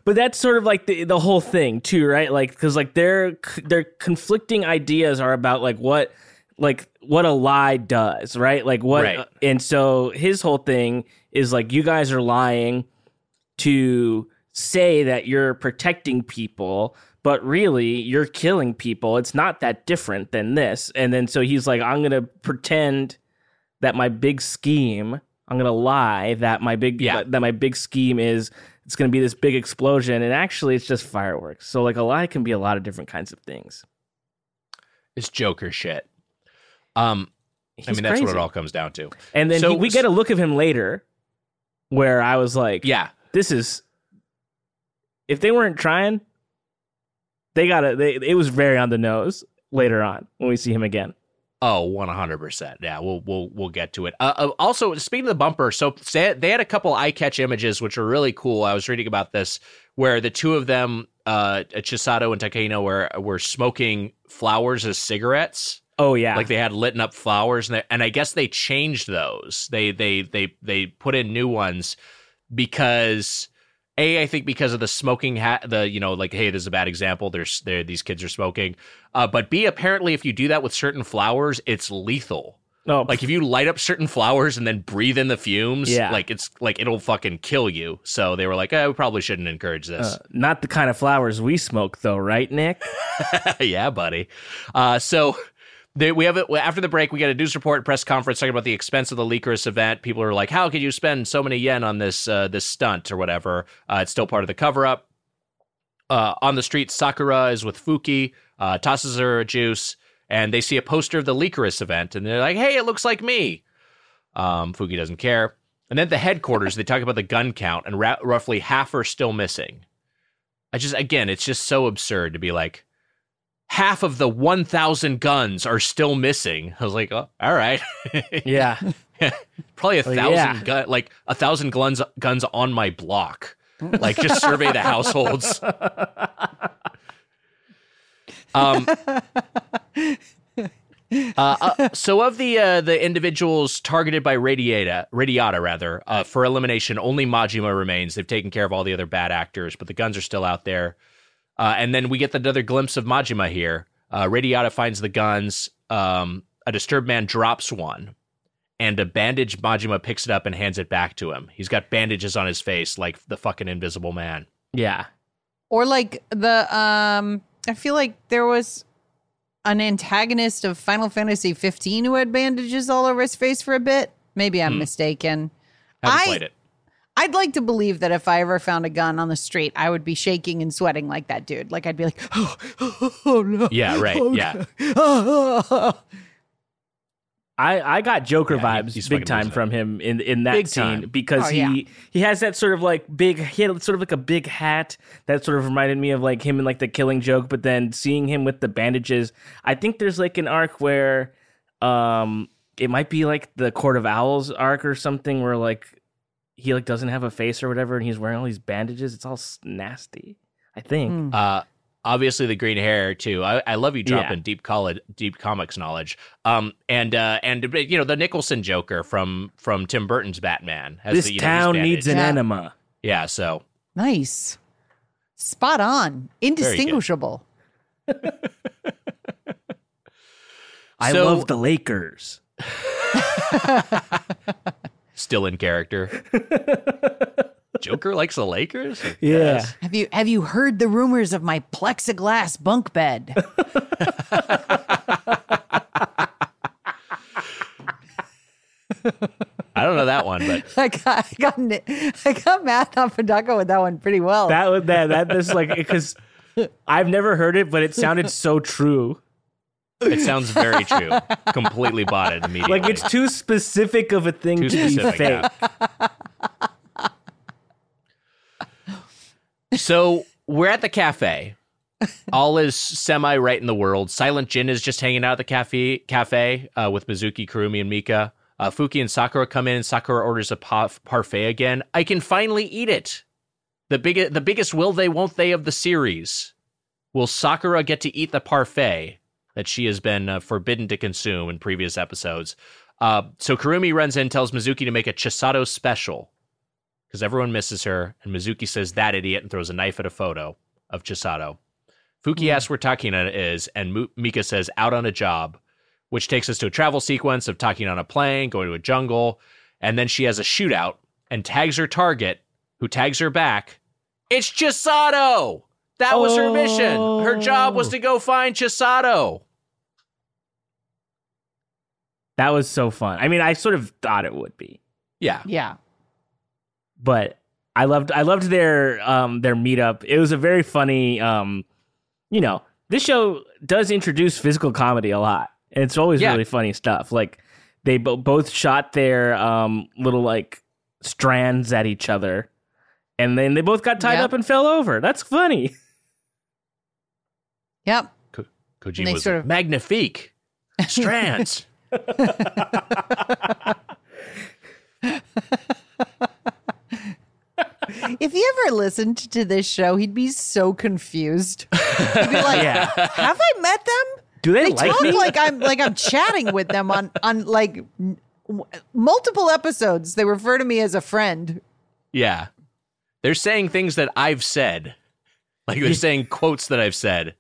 but that's sort of like the the whole thing too, right? Like because like their their conflicting ideas are about like what like what a lie does, right? Like what Right. Uh, and so his whole thing is like you guys are lying to say that you're protecting people, but really you're killing people. It's not that different than this. And then so he's like I'm going to pretend that my big scheme, I'm going to lie that my big Yeah. that my big scheme is it's going to be this big explosion and actually it's just fireworks. So like a lie can be a lot of different kinds of things. It's Joker shit. Um, I He's mean, that's what it all comes down to. And then So- he, we get a look of him later where I was like, Yeah. this is if they weren't trying, they got it. it was very on the nose later on when we see him again. Oh, 100%. Yeah, we'll we'll we'll get to it. Uh, uh, also, speaking of the bumper, so they had a couple eye catch images which are really cool. I was reading about this where the two of them, uh, Chisato and Takina, were were smoking flowers as cigarettes. Oh yeah. Like they had lit up flowers, and they, and I guess they changed those. They they they they put in new ones because a I think because of the smoking hat. The you know like hey, this is a bad example. There's there these kids are smoking. Uh, but b apparently if you do that with certain flowers, it's lethal. oh, Like if you light up certain flowers and then breathe in the fumes, Yeah. like it's like it'll fucking kill you. So they were like, oh, we probably shouldn't encourage this. uh, not the kind of flowers we smoke though, right, Nick? [laughs] yeah, buddy. Uh, so we have it after the break. We got a news report, press conference talking about the expense of the Lycoris event. People are like, "How could you spend so many yen on this uh, this stunt or whatever?" Uh, it's still part of the cover up. Uh, on the street, Sakura is with Fuki, uh, tosses her a juice, and they see a poster of the Lycoris event, and they're like, "Hey, it looks like me." Um, Fuki doesn't care. And then the headquarters, they talk about the gun count, and ra- roughly half are still missing. I just, again, it's just so absurd to be like, half of the 1,000 guns are still missing. I was like, oh, all right. [laughs] Yeah. Probably a Well, thousand yeah. gun, like a thousand guns, guns on my block. Like just survey the households. [laughs] Um, uh, uh, so of the uh, the individuals targeted by Radiata, Radiata rather, uh, for elimination, only Majima remains. They've taken care of all the other bad actors, but the guns are still out there. Uh, and then we get another glimpse of Majima here. Uh, Radiata finds the guns. Um, a disturbed man drops one, and a bandaged Majima picks it up and hands it back to him. He's got bandages on his face, like the fucking Invisible Man. Yeah. Or like the um I feel like there was an antagonist of Final Fantasy 15 who had bandages all over his face for a bit. Maybe I'm mistaken. Haven't I- played it. I'd like to believe that if I ever found a gun on the street, I would be shaking and sweating like that dude. Like I'd be like, oh, [gasps] oh, no. Yeah, right. Yeah. [laughs] I, I got Joker Yeah, vibes he's big time from him in in that Big scene time. because Oh, he yeah. he has that sort of like big he had sort of like a big hat that sort of reminded me of like him in like the Killing Joke, but then seeing him with the bandages, I think there's like an arc where um it might be like the Court of Owls arc or something where like he like doesn't have a face or whatever and he's wearing all these bandages. It's all nasty. I think. Hmm. Uh, obviously the green hair too. I, I love you dropping Yeah. deep college, deep comics knowledge. Um, and uh, and you know the Nicholson Joker from from Tim Burton's Batman. Has This the, you know, town needs an Yeah. enema. Yeah, so Nice. Spot on. Indistinguishable. [laughs] I So- love the Lakers. [laughs] [laughs] still in character. [laughs] Joker likes the Lakers. Yeah. Have you have you heard the rumors of my plexiglass bunk bed? [laughs] I don't know that one, but [laughs] I got I got I got Matt Apodaca with that one pretty well. That that that this like because I've never heard it, but it sounded so true. It sounds very true. Completely bought it immediately. Like it's too specific of a thing Too to be fake. yeah. So we're at the cafe. All is semi right in the world. Silent Jin is just hanging out at the cafe cafe uh, with Mizuki, Kurumi, and Mika. Uh, Fuki and Sakura come in. and Sakura orders a pa- parfait again. I can finally eat it. The big, the biggest will they, won't they of the series. Will Sakura get to eat the parfait that she has been uh, forbidden to consume in previous episodes? Uh, so Kurumi runs in, tells Mizuki to make a Chisato special because everyone misses her, and Mizuki says that idiot and throws a knife at a photo of Chisato. Fuki asks where Takina is, and Mika says out on a job, which takes us to a travel sequence of talking on a plane, going to a jungle, and then she has a shootout and tags her target, who tags her back. It's Chisato. That was her mission. Her job was Oh. to go find Chisato. That was so fun. I mean, I sort of thought it would be, Yeah. Yeah. but I loved I loved their um their meetup. It was a very funny um you know, this show does introduce physical comedy a lot. And it's always Yeah. really funny stuff. Like they bo- both shot their um little like strands at each other and then they both got tied Yep. up and fell over. That's funny. [laughs] Yep. Kojima they was sort of- magnifique. [laughs] Strands. If he ever listened to this show, he'd be so confused. He'd be like, Yeah. "Have I met them? Do they, They like talk me? like I'm like I'm chatting with them on on like multiple episodes. They refer to me as a friend. yeah. They're saying things that I've said. Like they're saying quotes that I've said.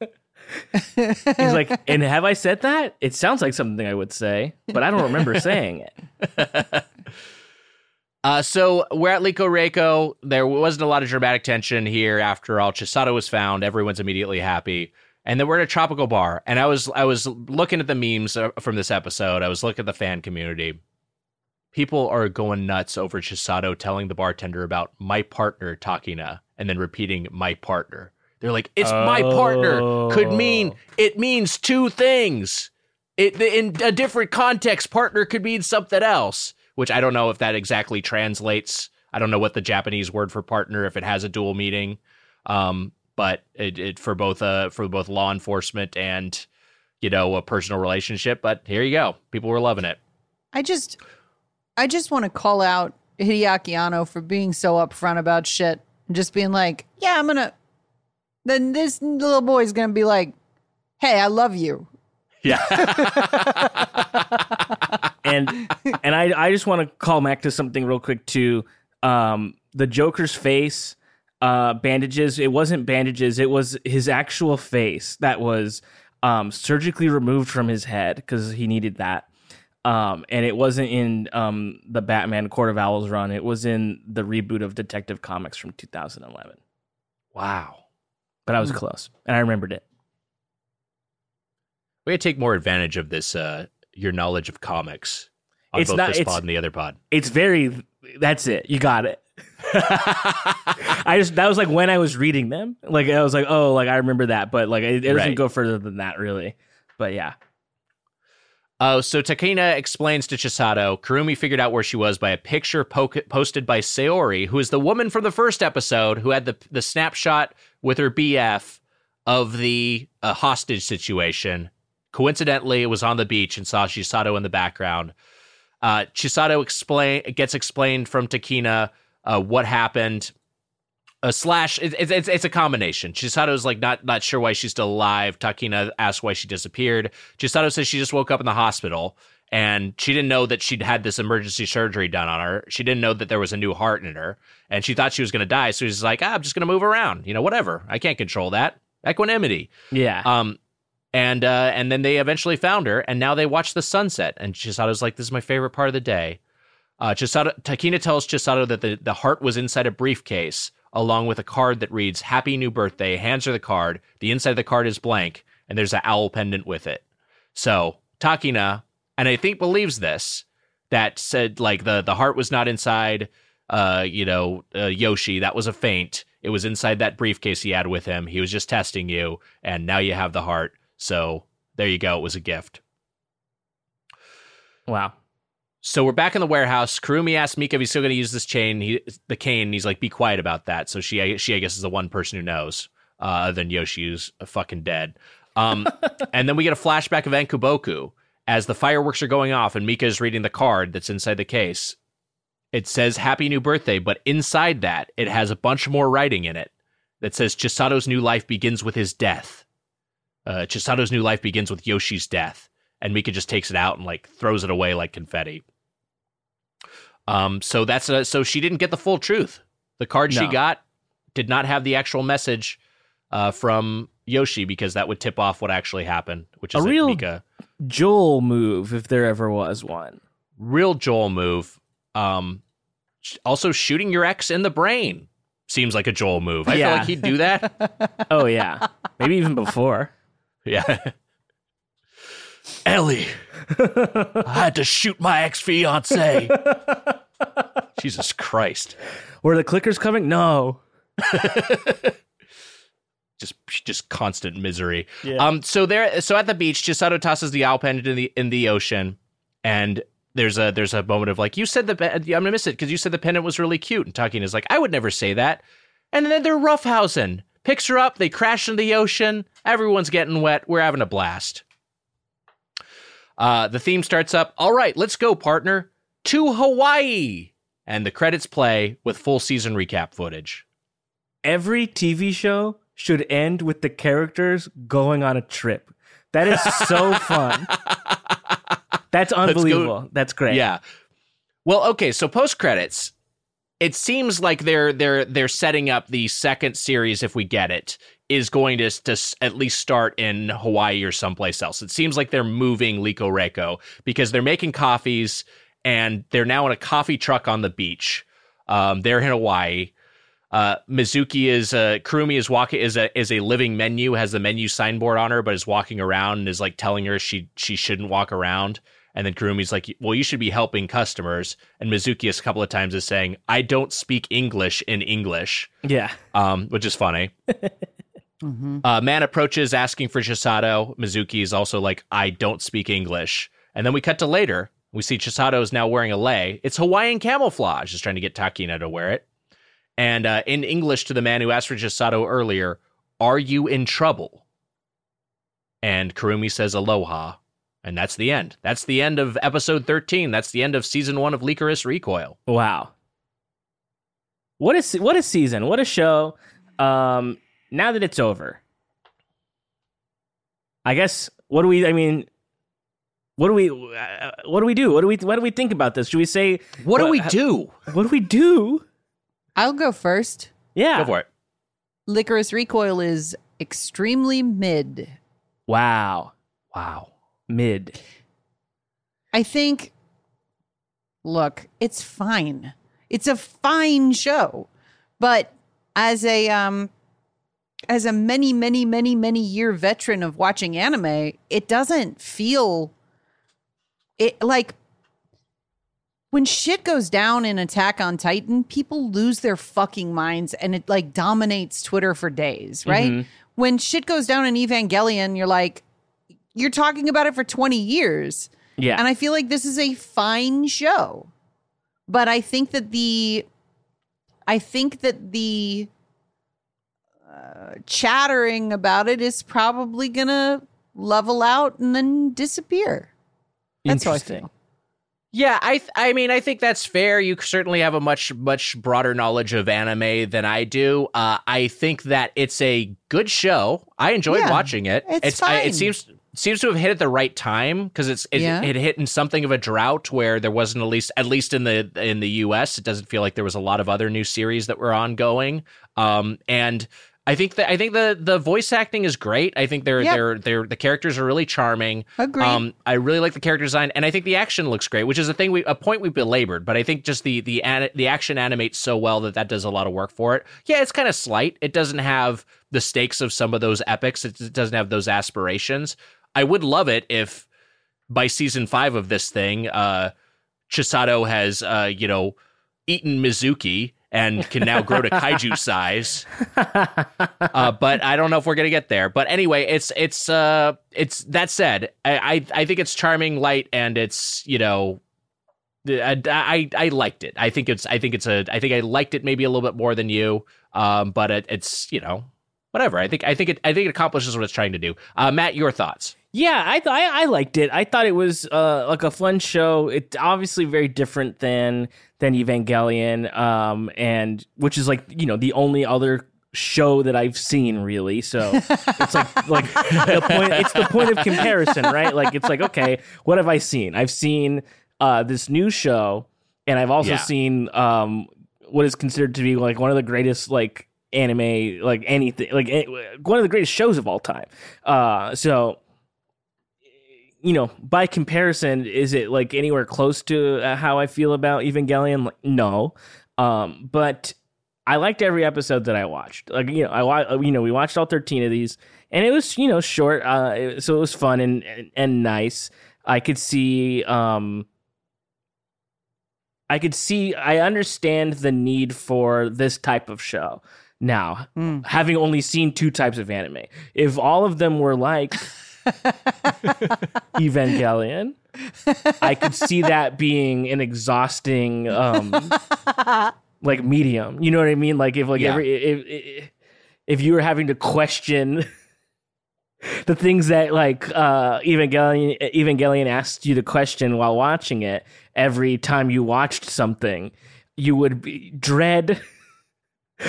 He's like, and have I said that? It sounds like something I would say, but I don't remember saying it. [laughs] Uh, so we're at Lico Reiko. There wasn't a lot of dramatic tension here. After all, Chisato was found. Everyone's immediately happy. And then we're at a tropical bar. And I was I was looking at the memes uh, from this episode. I was looking at the fan community. People are going nuts over Chisato telling the bartender about my partner Takina and then repeating my partner. They're like, it's my partner could mean Oh. it means two things. It in a different context, partner could mean something else, which I don't know if that exactly translates. I don't know what the Japanese word for partner if it has a dual meaning. Um, but it, it for both uh for both law enforcement and you know a personal relationship. But here you go, people were loving it. I just I just want to call out Hideaki Anno for being so upfront about shit and just being like, "Yeah, I'm gonna." Then this little boy's gonna be like, "Hey, I love you." Yeah, [laughs] and and I I just want to call back to something real quick too. Um, the Joker's face, uh, bandages. It wasn't bandages. It was his actual face that was um surgically removed from his head because he needed that. Um, and it wasn't in um the Batman Court of Owls run. It was in the reboot of Detective Comics from 2011. wow. But I was close, and I remembered it. We gotta take more advantage of this. Uh, your knowledge of comics on It's both not- this it's- pod and the other pod. It's very. That's it. You got it. [laughs] I just that was like when I was reading them. Like I was like, oh, like I remember that, but like it, it doesn't Right. go further than that, really. But yeah, Oh, so Takina explains to Chisato, Kurumi figured out where she was by a picture po- posted by Sayori, who is the woman from the first episode who had the the snapshot with her BF of the uh, hostage situation. Coincidentally, it was on the beach and saw Chisato in the background. Uh, Chisato explain gets explained from Takina uh, what happened. A slash, it, it's it's it's a combination. Chisato's like not not sure why she's still alive. Takina asks why she disappeared. Chisato says she just woke up in the hospital and she didn't know that she'd had this emergency surgery done on her. She didn't know that there was a new heart in her, and she thought she was going to die. So she's like, ah, "I'm just going to move around, you know, whatever. I can't control that. Equanimity." yeah. Um, and uh, and then they eventually found her, and now they watch the sunset. And Chisato's like, "This is my favorite part of the day." Uh, Chisato, Takina tells Chisato that the, the heart was inside a briefcase, along with a card that reads "Happy New Birthday." Hands her the card. The inside of the card is blank, and there's an owl pendant with it. So Takina, and I think believes this, that said like the the heart was not inside. Uh, you know, uh, Yoshi. That was a feint. It was inside that briefcase he had with him. He was just testing you, and now you have the heart. So there you go. It was a gift. wow. So we're back in the warehouse. Kurumi asks Mika if he's still going to use this chain, he, the cane. And he's like, "Be quiet about that." So she, she, I guess, is the one person who knows, uh, other than Yoshi, who's fucking dead. Um, [laughs] and then we get a flashback of Ankuboku as the fireworks are going off, and Mika is reading the card that's inside the case. It says "Happy New Birthday," but inside that, it has a bunch more writing in it that says Chisato's new life begins with his death. Uh, Chisato's new life begins with Yoshi's death, and Mika just takes it out and like throws it away like confetti. Um, so that's a, so she didn't get the full truth. The card she got did not have the actual message uh, from Yoshi because that would tip off what actually happened, which A is that real- Mika Joel move, if there ever was one. real Joel move. Um, also shooting your ex in the brain seems like a Joel move. I Yeah. feel like he'd do that. [laughs] Oh yeah, maybe even before. yeah. [laughs] Ellie, I had to shoot my ex fiance. [laughs] Jesus Christ. Were the clickers coming? No. Just just constant misery. Yeah. Um. So there. So at the beach, Chisato tosses the owl pendant in the in the ocean, and there's a there's a moment of like, you said the I'm gonna miss it because you said the pendant was really cute, and Takina is like, I would never say that, and then they're roughhousing. Picks her up. They crash into the ocean. Everyone's getting wet. We're having a blast. Uh, the theme starts up. All right, let's go, partner, to Hawaii. And the credits play with full season recap footage. Every TV show should end with the characters going on a trip. That is so [laughs] fun. That's unbelievable. That's great. Yeah. Well, okay, so post credits, it seems like they're they're they're setting up the second series if we get it is going to to at least start in Hawaii or someplace else. It seems like they're moving Liko Reiko because they're making coffees and they're now in a coffee truck on the beach. Um, they're in Hawaii. Uh, Mizuki is uh, Kurumi is walking is a is a living menu has the menu signboard on her, but is walking around and is like telling her she she shouldn't walk around. And then Kurumi's like, "Well, you should be helping customers." And Mizuki a couple of times is saying, "I don't speak English in English," Yeah. um, which is funny. [laughs] Uh, man approaches asking for Chisato. Mizuki is also like, I don't speak English. And then we cut to later. We see Chisato is now wearing a lei. It's Hawaiian camouflage, Is trying to get Takina to wear it. And uh, in English to the man who asked for Chisato earlier, Are you in trouble? And Kurumi says aloha. And that's the end. That's the end of episode 13. That's the end of season one of Lycoris Recoil. Wow. What a what a season. What a show. Um now that it's over. I guess what do we I mean what do we uh, what do we do? What do we what do we think about this? Should we say What do we do? what do we do? I'll go first. Yeah. Go for it. Lycoris Recoil is extremely mid. Wow. Wow. Mid. I think, look, it's fine. It's a fine show, but as a um, as a many, many, many, many year veteran of watching anime, it doesn't feel it like when shit goes down in Attack on Titan, people lose their fucking minds and it like dominates Twitter for days, right? Mhm. When shit goes down in Evangelion, you're like, you're talking about it for 20 years. Yeah. And I feel like this is a fine show. But I think that the I think that the uh, chattering about it is probably going to level out and then disappear. That's how I Interesting. feel. Yeah, I th- I mean I think that's fair. You certainly have a much much broader knowledge of anime than I do. Uh, I think that it's a good show. I enjoyed Yeah, watching it. it's I, fine. it seems seems to have hit at the right time because it's it, Yeah. it hit in something of a drought where there wasn't at least at least in the in the U.S. It doesn't feel like there was a lot of other new series that were ongoing. Um, and I think that I think the the voice acting is great. I think they're Yep. they're they're the characters are really charming. Agreed. Um, I really like the character design, and I think the action looks great, which is a thing we a point we belabored. But I think just the the an, the action animates so well that that does a lot of work for it. Yeah, it's kind of slight. It doesn't have the stakes of some of those epics. It, it doesn't have those aspirations. I would love it if by season five of this thing, uh, Chisato has uh, you know eaten Mizuki and can now grow to kaiju [laughs] size. Uh, but I don't know if we're gonna get there. But anyway, it's it's uh it's that said, I I, I think it's charming, light, and it's you know. I, I I liked it. I think it's I think it's a I think I liked it maybe a little bit more than you. Um, but it, it's you know whatever. I think I think it I think it accomplishes what it's trying to do. Uh, Matt, your thoughts? Yeah, I, th- I I liked it. I thought it was uh, like a fun show. It's obviously very different than than Evangelion, um, and which is like you know the only other show that I've seen really. So it's like [laughs] like the point. It's the point of comparison, right? Like it's like okay, what have I seen? I've seen uh, this new show, and I've also Yeah. seen um, what is considered to be like one of the greatest like anime like anything like eh, one of the greatest shows of all time. Uh, so you know, by comparison, is it like anywhere close to uh, how I feel about Evangelion? Like, no, um, but I liked every episode that I watched. Like you know, I you know we watched all thirteen of these, and it was you know short, uh, so it was fun and and, and nice. I could see, um, I could see, I understand the need for this type of show. Now, Mm. having only seen two types of anime, if all of them were like [laughs] [laughs] Evangelion, I could see that being an exhausting um [laughs] like medium. You know what I mean? Like if like Yeah. every if, if if you were having to question [laughs] the things that like uh Evangelion Evangelion asked you to question while watching it every time you watched something, you would be, dread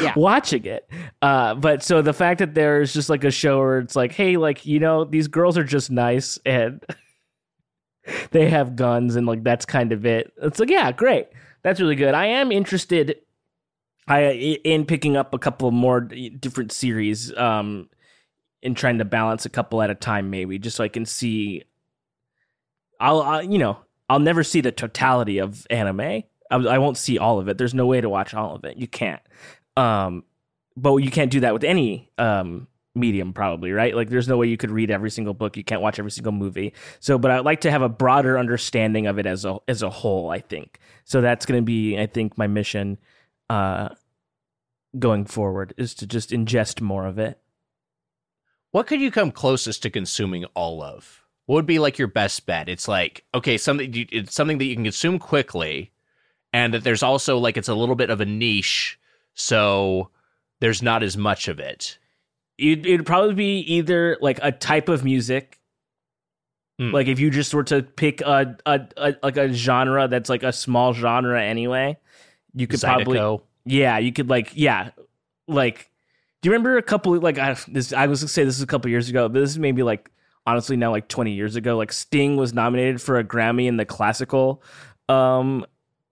Yeah. watching it. Uh, but so the fact that there's just like a show where it's like, hey, like you know, these girls are just nice and [laughs] they have guns and like that's kind of it. It's like, yeah, great, that's really good. I am interested. I in picking up a couple more different series, um, in trying to balance a couple at a time, maybe just so I can see. I'll, i you know, I'll never see the totality of anime. I, I won't see all of it. There's no way to watch all of it. You can't. Um, but you can't do that with any um medium, probably, right? Like, there's no way you could read every single book. You can't watch every single movie. So, but I'd like to have a broader understanding of it as a as a whole. I think so. That's going to be, I think, my mission. Uh, going forward is to just ingest more of it. What could you come closest to consuming all of? What would be like your best bet? It's like okay, something you- it's something that you can consume quickly, and that there's also like it's a little bit of a niche, so there's not as much of it. It'd, it'd probably be either like a type of music. Hmm. Like if you just were to pick a, a, a like a genre that's like a small genre anyway, you could probably Yeah, you could like yeah, like. Do you remember a couple like I this? I was gonna say this is a couple years ago, but this is maybe like honestly now like twenty years ago. Like Sting was nominated for a Grammy in the classical, um,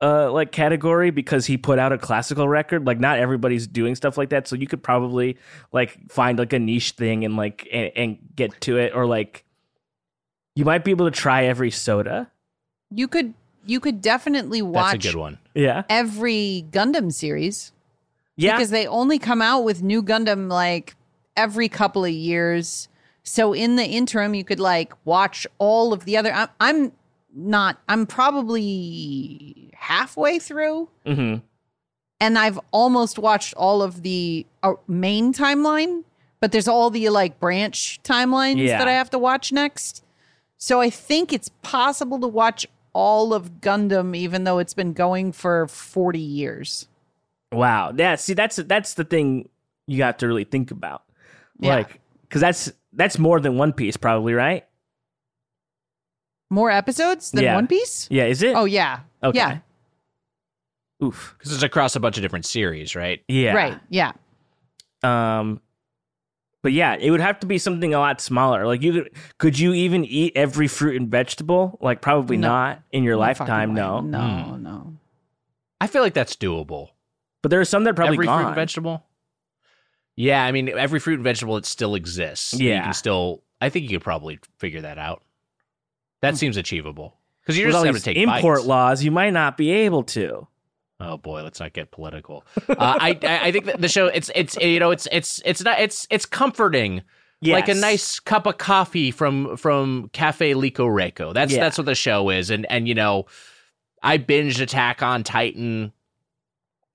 uh, like category because he put out a classical record. Like not everybody's doing stuff like that, so you could probably like find like a niche thing and like and, and get to it, or like you might be able to try every soda. You could you could definitely watch That's watch a good one. Yeah, every Gundam series yeah. because they only come out with new Gundam like every couple of years. So in the interim, you could like watch all of the other. I'm, I'm not. I'm probably halfway through, hmm and I've almost watched all of the uh, main timeline. But there's all the like branch timelines Yeah. that I have to watch next. So I think it's possible to watch all of Gundam, even though it's been going for 40 years. Wow. Yeah. See, that's that's the thing you have to really think about. Yeah. Like, because that's that's more than One Piece, probably, right? More episodes than Yeah. One Piece? Yeah. Is it? Oh yeah. okay. Yeah. Oof. Because it's across a bunch of different series, right? Yeah. Right. Yeah. Um. But yeah, it would have to be something a lot smaller. Like you could, could you even eat every fruit and vegetable? Like probably No. not in your No lifetime. No. way. No, Hmm. no. I feel like that's doable. But there are some that are probably every gone. fruit and vegetable. Yeah, I mean every fruit and vegetable it still exists. Yeah, you can still. I think you could probably figure that out. That seems achievable because you With just all these to take import bites. laws, you might not be able to. Oh boy, let's not get political. uh, I I think that the show it's it's you know it's it's it's not it's it's comforting. Like a nice cup of coffee from from Cafe Lico Reco. That's Yeah. that's what the show is. And and you know, I binged Attack on Titan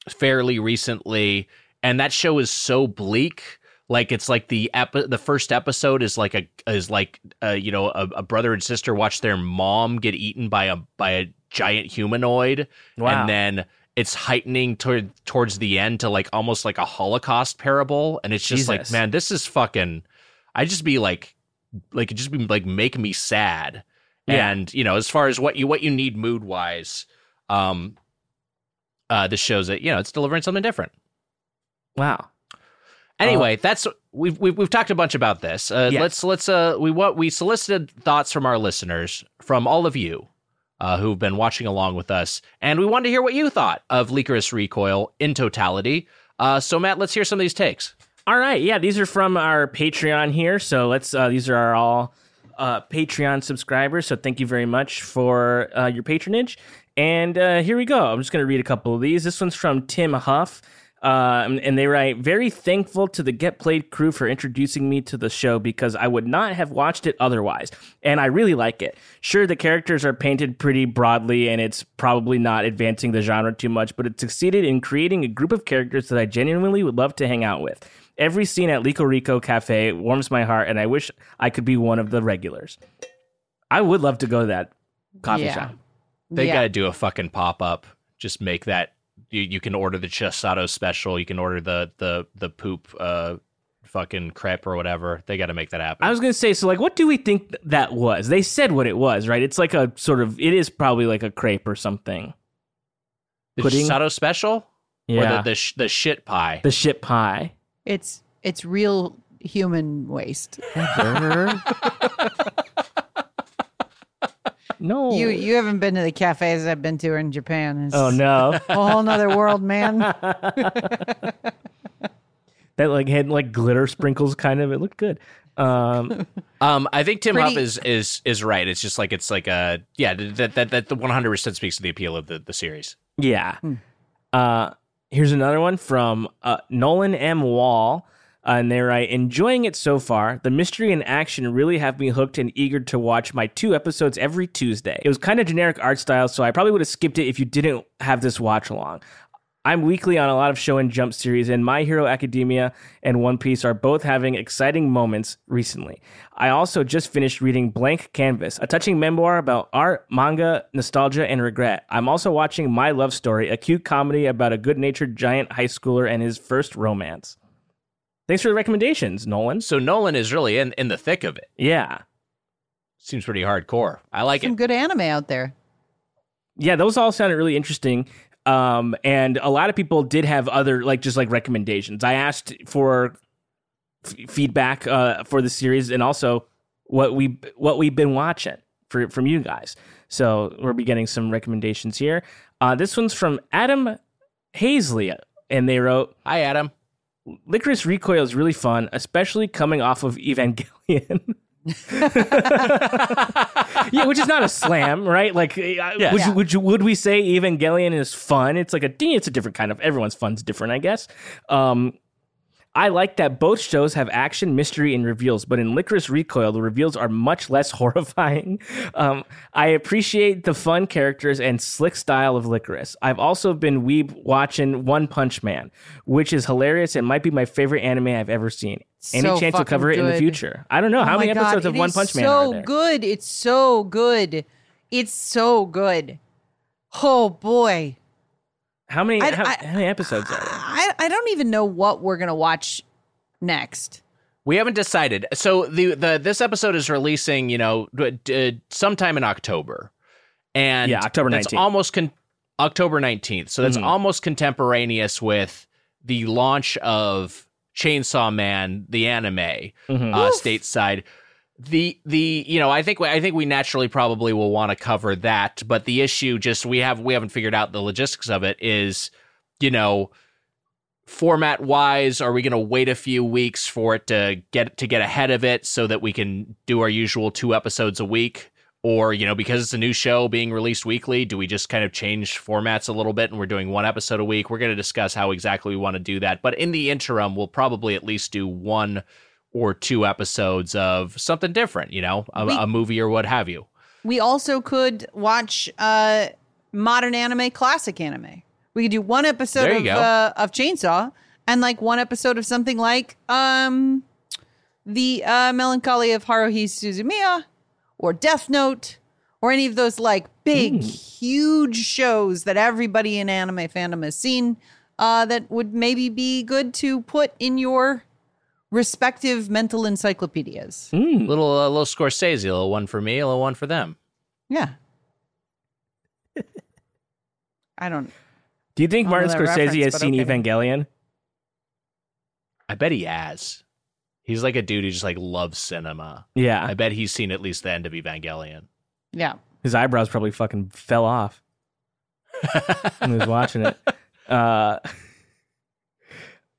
fairly recently, and that show is so bleak. Like it's like the epi- the first episode is like a is like uh, you know a, a brother and sister watch their mom get eaten by a by a giant humanoid, Wow. and then it's heightening toward towards the end to like almost like a Holocaust parable, and it's just like man, this is fucking. I just be like, like it just be like make me sad, Yeah. and you know as far as what you what you need mood wise, um, uh, this shows that you know it's delivering something different. wow. Anyway, that's we've, we've we've talked a bunch about this. Uh, Yes. Let's let's uh we what we solicited thoughts from our listeners from all of you uh, who've been watching along with us, and we wanted to hear what you thought of Lycoris Recoil in totality. Uh, so Matt, let's hear some of these takes. All right, yeah, these are from our Patreon here. So let's. Uh, these are our all uh, Patreon subscribers. So thank you very much for uh, your patronage. And uh, here we go. I'm just going to read a couple of these. This one's from Tim Huff. Um, and they write, very thankful to the Get Played crew for introducing me to the show because I would not have watched it otherwise. And I really like it. Sure, the characters are painted pretty broadly and it's probably not advancing the genre too much, but it succeeded in creating a group of characters that I genuinely would love to hang out with. Every scene at Lico Rico Cafe warms my heart, and I wish I could be one of the regulars. I would love to go to that coffee Yeah. shop. They Yeah. got to do a fucking pop up. Just make that. You, you can order the Chisato special. You can order the the the poop uh fucking crepe or whatever. They got to make that happen. I was gonna say, so like, what do we think th- that was? They said what it was, right? It's like a sort of, it is probably like a crepe or something. the pudding? Chisato special Yeah, or the, the the, sh- the shit pie. The shit pie. It's it's real human waste. [laughs] [laughs] No, You you haven't been to the cafes I've been to in Japan. It's oh no, a whole nother world, man. [laughs] [laughs] that like had like glitter sprinkles, kind of. It looked good. Um, [laughs] Um, I think Tim Pretty- Huff is is is right. It's just like it's like a yeah that that that the one hundred percent speaks to the appeal of the the series. Yeah. Uh, here's another one from uh, Nolan M. Wall. Uh, and they write, enjoying it so far. The mystery and action really have me hooked and eager to watch my two episodes every Tuesday. It was kind of generic art style, so I probably would have skipped it if you didn't have this watch along. I'm weekly on a lot of Shonen Jump series, and My Hero Academia and One Piece are both having exciting moments recently. I also just finished reading Blank Canvas, a touching memoir about art, manga, nostalgia, and regret. I'm also watching My Love Story, a cute comedy about a good natured giant high schooler and his first romance. Thanks for the recommendations, Nolan. So Nolan is really in in the thick of it. Yeah. Seems pretty hardcore. I like Some it. Some good anime out there. yeah, those all sounded really interesting. Um, and a lot of people did have other like just like recommendations. I asked for f- feedback uh, for the series and also what we what we've been watching for from you guys. So we'll be getting some recommendations here. Uh, this one's from Adam Hazley, and they wrote. Hi, Adam. Lycoris Recoil is really fun, especially coming off of Evangelion. [laughs] yeah, which is not a slam, right? Like, uh, would, Yeah. You, would you would we say Evangelion is fun? It's like a it's a different kind of everyone's fun's different, I guess. Um, I like that both shows have action, mystery, and reveals, but in Lycoris Recoil, the reveals are much less [laughs] horrifying. Um, I appreciate the fun characters and slick style of Lycoris. I've also been weeb watching One Punch Man, which is hilarious and might be my favorite anime I've ever seen. Any So chance you'll cover it in the future? I don't know. How Oh many God, episodes of One Punch Man so are there? So good. It's so good. It's so good. Oh boy. How many, I- how, I- how many episodes are there? I, I don't even know what we're gonna watch next. We haven't decided. So the the this episode is releasing, you know, d- d- sometime in October, and Yeah, October 19th. almost con- October nineteenth. So that's Mhm. almost contemporaneous with the launch of Chainsaw Man, the anime, Mhm. uh, stateside. The the you know I think I think we naturally probably will want to cover that, but the issue just we have we haven't figured out the logistics of it is, you know, format wise are we going to wait a few weeks for it to get to get ahead of it so that we can do our usual two episodes a week? Or you know because it's a new show being released weekly do we just kind of change formats a little bit and we're doing one episode a week? We're going to discuss how exactly we want to do that but in the interim we'll probably at least do one or two episodes of something different you know a, We- a movie or what have you. We also could watch uh modern anime, classic anime. We could do one episode of uh, of Chainsaw and like one episode of something like um the uh Melancholy of Haruhi Suzumiya or Death Note or any of those like big huge shows that everybody in anime fandom has seen uh that would maybe be good to put in your respective mental encyclopedias. Mm. little uh, little scorsese a little one for me a little one for them Yeah. [laughs] I don't Do you think Martin Scorsese has seen okay. Evangelion? i bet he has he's like a dude who just like loves cinema Yeah, I bet he's seen at least the end of Evangelion. yeah. his eyebrows probably fucking fell off [laughs] when he was watching it. Uh, [laughs]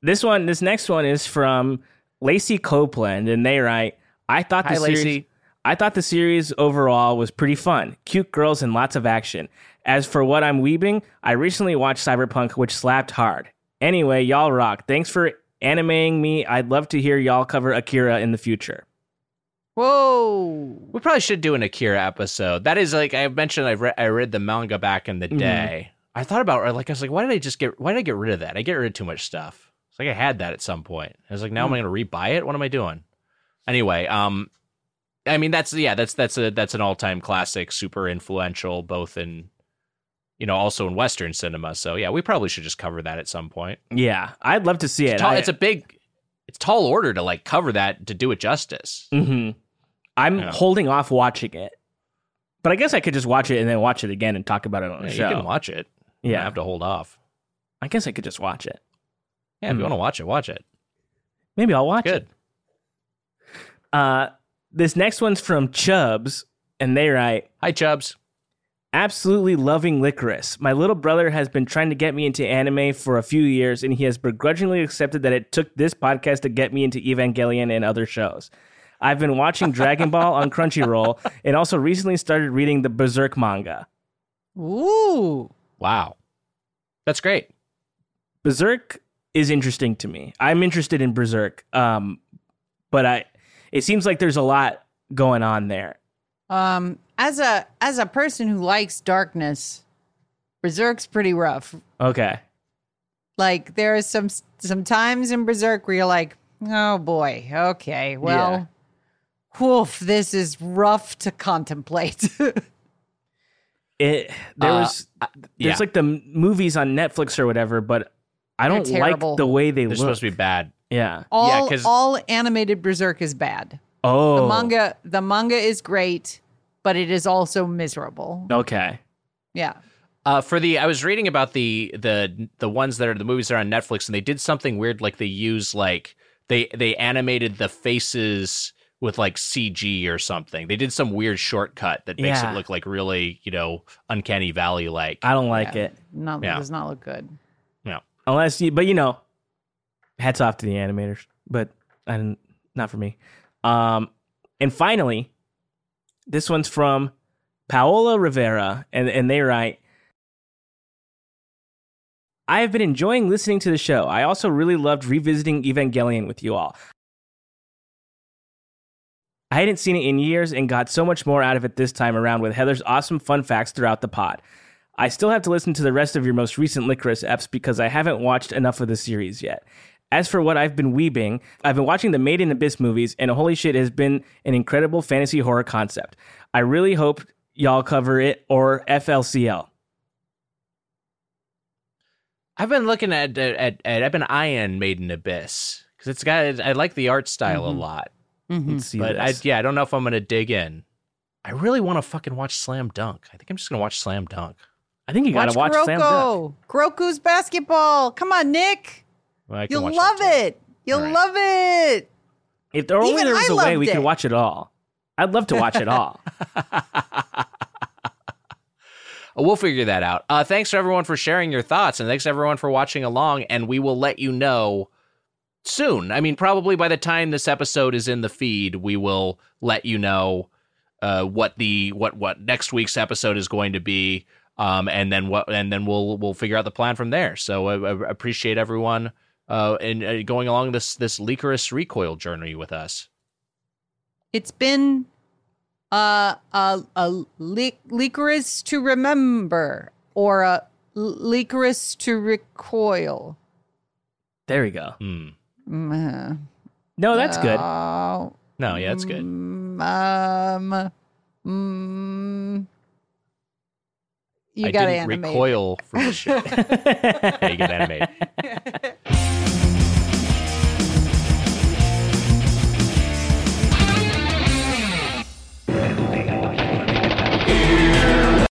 This one, this next one is from Lacey Copeland, and they write, "I thought the Hi, series, Lacey. I thought the series overall was pretty fun, cute girls and lots of action. As for what I'm weeping, I recently watched Cyberpunk, which slapped hard. Anyway, y'all rock. Thanks for animating me. I'd love to hear y'all cover Akira in the future. Whoa. We probably should do an Akira episode. That is like I mentioned. I read I read the manga back in the Mhm. day. I thought about like I was like, why did I just get? Why did I get rid of that? I get rid of too much stuff. It's like I had that at some point. I was like, now am I going to rebuy it? What am I doing? Anyway, um, I mean that's yeah, that's that's a that's an all time classic, super influential, both in you know also in Western cinema. So yeah, we probably should just cover that at some point. Yeah, I'd love to see it. It's, tall, I- it's a big, it's tall order to like cover that to do it justice. Mhm. I'm Yeah. holding off watching it, but I guess I could just watch it and then watch it again and talk about it on the Yeah, show. you can watch it. Yeah, have to hold off. I guess I could just watch it. Yeah, if Hmm. you want to watch it, watch it. Maybe I'll watch Good. it. Uh, this next one's from Chubbs, and they write, Hi, Chubbs. Absolutely loving Lycoris. My little brother has been trying to get me into anime for a few years, and he has begrudgingly accepted that it took this podcast to get me into Evangelion and other shows. I've been watching Dragon Ball on [laughs] Crunchyroll and also recently started reading the Berserk manga. Ooh. Wow. That's great. Berserk is interesting to me. I'm interested in Berserk, um, but I it seems like there's a lot going on there. Um, as a as a person who likes darkness, Berserk's pretty rough. Okay. Like there is some some times in Berserk where you're like, oh boy, okay, well, woof, this is rough to contemplate. [laughs] It there Uh, was there's yeah. like the movies on Netflix or whatever, but I They're don't like terrible. the way they look. They're look. supposed to be bad. yeah. all 'cause- all animated Berserk is bad. Oh. The manga the manga is great, but it is also miserable. Okay. Yeah. Uh, for the, I was reading about the the the ones that are the movies that are on Netflix, and they did something weird. Like they use like they they animated the faces with like CG or something. They did some weird shortcut that makes Yeah. it look like really you know uncanny valley like. I don't like Yeah. it. Not Yeah. does not look good. Unless you but you know, hats off to the animators, but didn't, not for me. Um and finally, this one's from Paola Rivera and and they write I have been enjoying listening to the show. I also really loved revisiting Evangelion with you all. I hadn't seen it in years and got so much more out of it this time around with Heather's awesome fun facts throughout the pod. I still have to listen to the rest of your most recent Lycoris EPs because I haven't watched enough of the series yet. As for what I've been weebing, I've been watching the Made in Abyss movies, and holy shit, it has been an incredible fantasy horror concept. I really hope y'all cover it or FLCL. I've been looking at at, at I've been eyeing Made in Abyss because it's got I like the art style a Mhm. lot, Mhm. Let's see but I, yeah, I don't know if I'm gonna dig in. I really want to fucking watch Slam Dunk. I think I'm just gonna watch Slam Dunk. I think you gotta watch, Watch Slam Dunk. Kuroko. Kuroko's basketball. Come on, Nick. Well, You'll love it. You'll All right. love it. If there only Even there was I a way loved we could watch it all. I'd love to watch it all. [laughs] we'll figure that out. Uh, thanks to everyone for sharing your thoughts, and thanks to everyone for watching along. And we will let you know soon. I mean, probably by the time this episode is in the feed, we will let you know uh, what the what what next week's episode is going to be, um, and then what and then we'll we'll figure out the plan from there. So I, I appreciate everyone uh, and uh, going along this this Lycoris Recoil journey with us. It's been uh, a a li- Lycoris to remember or a Lycoris to recoil. there we go. Hmm. Mm, No, that's good. uh, No, yeah, that's good. mm, Um, mm, you I got to recoil from the shit. [laughs] yeah, you got to animate. [laughs]